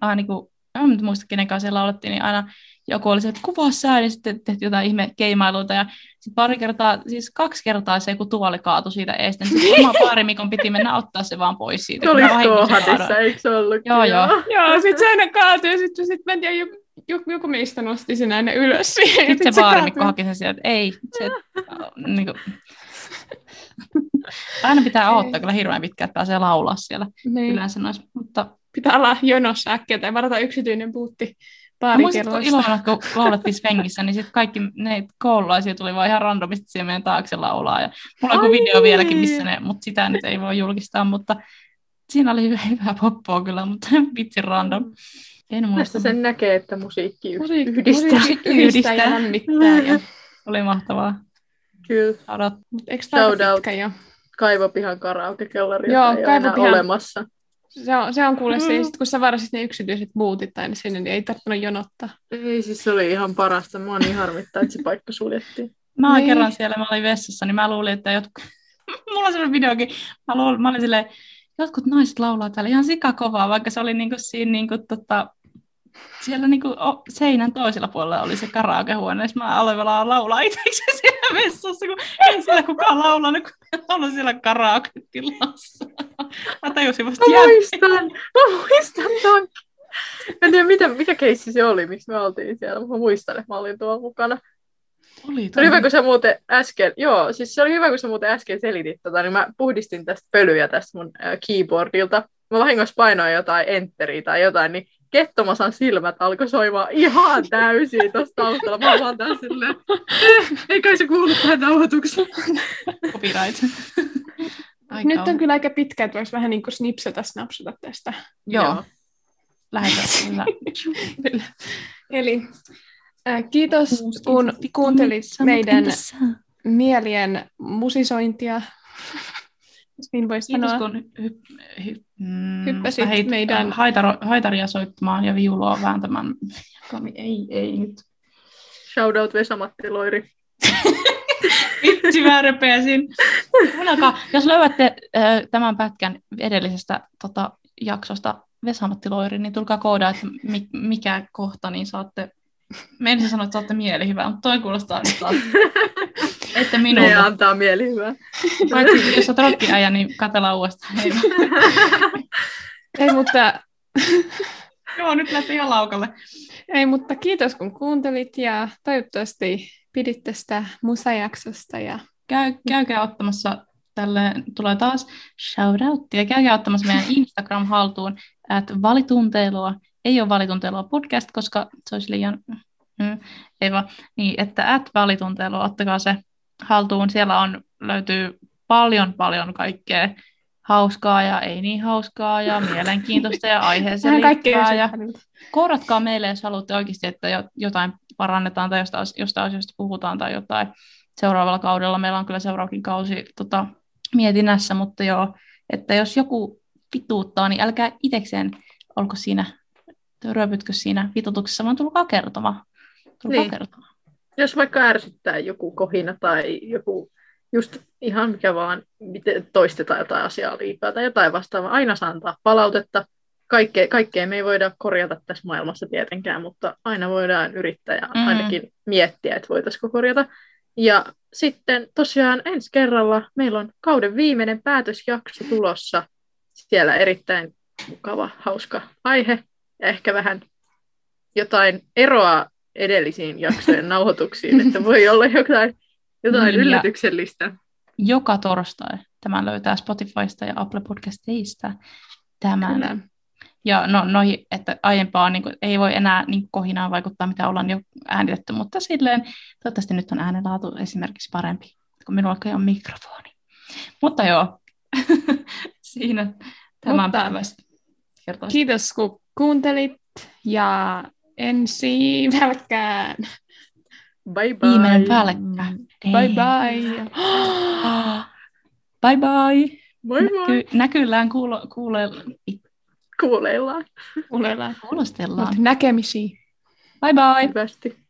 aina niin kuin, en nyt muista kenen kanssa siellä laulettiin, niin aina joku oli se, että kuvaa sää, ja sitten tehtiin jotain ihme keimailuita, ja sitten pari kertaa, siis kaksi kertaa se, kun tuoli kaatui siitä eestä, niin sitten oma paarimikon piti mennä ottaa se vaan pois siitä. Se oli kaadoin. eikö se ollut? Joo, joo. Joo, sit se aina kaatui ja sitten sit en tiedä, joku, meistä nosti sen aina ylös Sitten sit se baarimikko kaatui. haki sen sieltä, että ei, se, niin kuin, aina pitää odottaa kyllä hirveän pitkään, että pääsee laulaa siellä Niin. yleensä noissa, mutta Pitää olla jonossa äkkiä tai varata yksityinen puutti Mä muistan, kun baarikerroista. Ilona, kun laulettiin Svengissä, niin sitten kaikki ne koululaisia tuli vaan ihan randomisti siihen meidän taakse laulaa. Ja mulla on video vieläkin, niin. missä ne, mutta sitä nyt ei voi julkistaa, mutta siinä oli hyvä, hyvä poppoa kyllä, mutta vitsi random. En muista, sen näkee, että musiikki yh- Musiikki yhdistää. musiikki yhdistää ja lämmittää. Ja, oli mahtavaa. Kyllä. Mut eikö tämä pitkä jo? Kaivopihan karaokekellari, Joo, ei Kaivopihan- olemassa. Se on, se on kuule se, Mm. sit kun sä varasit ne yksityiset buutit aina sinne, niin ei tarvinnut jonottaa. Ei, siis se oli ihan parasta. Mua niin harmittaa, että se paikka suljettiin. Mä Niin. kerran siellä, mä olin vessassa, niin mä luulin, että jotkut... Mulla on sellainen videokin. Mä, luulin, mä olin silleen, jotkut naiset laulaa täällä ihan sikakovaa, vaikka se oli niinku siinä niinku tota, siellä niinku seinän toisella puolella oli se karaokehuone, ja mä aloin laulaa itsekseni siellä vessassa, kun ei siellä kukaan laulanut, kun laulan siellä karaoke-tilassa. Mä tajusin vasta Mä muistan, mä muistan ton. Mä en tiedä, mitä, mikä keissi se oli, miksi me oltiin siellä. Mä muistan, että mä olin tuolla mukana. Oli, Se oli hyvä, kun sä muuten äsken, joo, siis se oli hyvä, kun sä muuten äsken selitit tota, niin mä puhdistin tästä pölyjä tästä mun äh, keyboardilta. Mä vahingossa painoin jotain enteriä tai jotain, niin Kettomasan silmät alkoi soimaan ihan täysin tuossa taustalla. Mä vaan tässä silleen, eh, ei kai se kuulu tähän nauhoitukseen. copyright. Aika Nyt on kyllä aika pitkä, että voisi vähän niin kuin snipsata, snapsata tästä. Joo, lähetään. Eli kiitos, Kuusi kun kuuntelit meidän mielien musisointia. Jos niin voisi Kiitos, sanoa. kun hy- hy- mm, Hyppäsit lähit, meidän- äh, haitaro, haitaria soittamaan ja viulua vääntämään. Kami, ei, ei nyt. Shoutout Vesa-Matti Loiri. Vitsi, mä. Kuunnelkaa, jos löydätte äh, tämän pätkän edellisestä tota, jaksosta Vesamatti Loiri, niin tulkaa koodaa, että mi- mikä kohta, niin saatte Ensin sanoa, että saatte mielihyvää, mutta toi kuulostaa nyt taas, että Ne minulta. antaa mielihyvää. Paitsi jos olet rokkiäjä, niin katsellaan uudestaan. Ei, Ei, mutta, joo, nyt lähti ihan laukalle. ei, mutta kiitos kun kuuntelit ja toivottavasti pidit tästä musajaksosta. Ja... Käy, käykää ottamassa tälle, tulee taas shoutouttia, käykää ottamassa meidän Instagram haltuun, että valitunteilua, ei ole valitunteilua podcast, koska se olisi liian, mm, ei vaan, niin, että at valitunteilua, ottakaa se haltuun, siellä on, löytyy paljon, paljon kaikkea hauskaa ja ei niin hauskaa ja mielenkiintoista ja aiheeseen liittyvää ja kouratkaa meille, jos haluatte oikeasti, että jo- jotain parannetaan tai jostain, jostain asioista puhutaan tai jotain. Seuraavalla kaudella. Meillä on kyllä seuraavakin kausi tota, mietinnässä, mutta joo, että jos joku vituuttaa, niin älkää itekseen olko siinä Töröpytkö siinä vitutuksessa, vaan tulkaa kertomaan. Tulkaa Niin. kertomaan. Jos vaikka ärsyttää joku kohina tai joku just ihan mikä vaan, miten toistetaan jotain asiaa liikaa tai jotain vastaavaa, aina saa antaa palautetta. Kaikkea, kaikkea me ei voida korjata tässä maailmassa tietenkään, mutta aina voidaan yrittää ja Mm. ainakin miettiä, että voitaisiinko korjata. Ja sitten tosiaan ensi kerralla meillä on kauden viimeinen päätösjakso tulossa. Siellä erittäin mukava, hauska aihe ja ehkä vähän jotain eroa edellisiin jaksojen nauhoituksiin, että voi olla jotain, jotain Niin, yllätyksellistä. Joka torstai. Tämän löytää Spotifysta ja Apple Podcasteista. Tämän. Kyllä. Ja no, noi, että aiempaa niin kuin, ei voi enää niin kohinaan vaikuttaa, mitä ollaan jo äänitetty, mutta silleen toivottavasti nyt on äänenlaatu esimerkiksi parempi, kun minulla on mikrofoni. Mutta joo, siinä tämän Mutta- päivästä. Kertoisin. Kiitos kun kuuntelit ja ensi välkkään. Bye bye. Viimeinen pälkkä. Bye bye. Bye bye. Moi moi. Näky, näkyllään, kuulo, kuule, Kuuleillaan. Kuunnellaan. kuulostellaan. Mut näkemisiin. Bye bye. Hyvästi.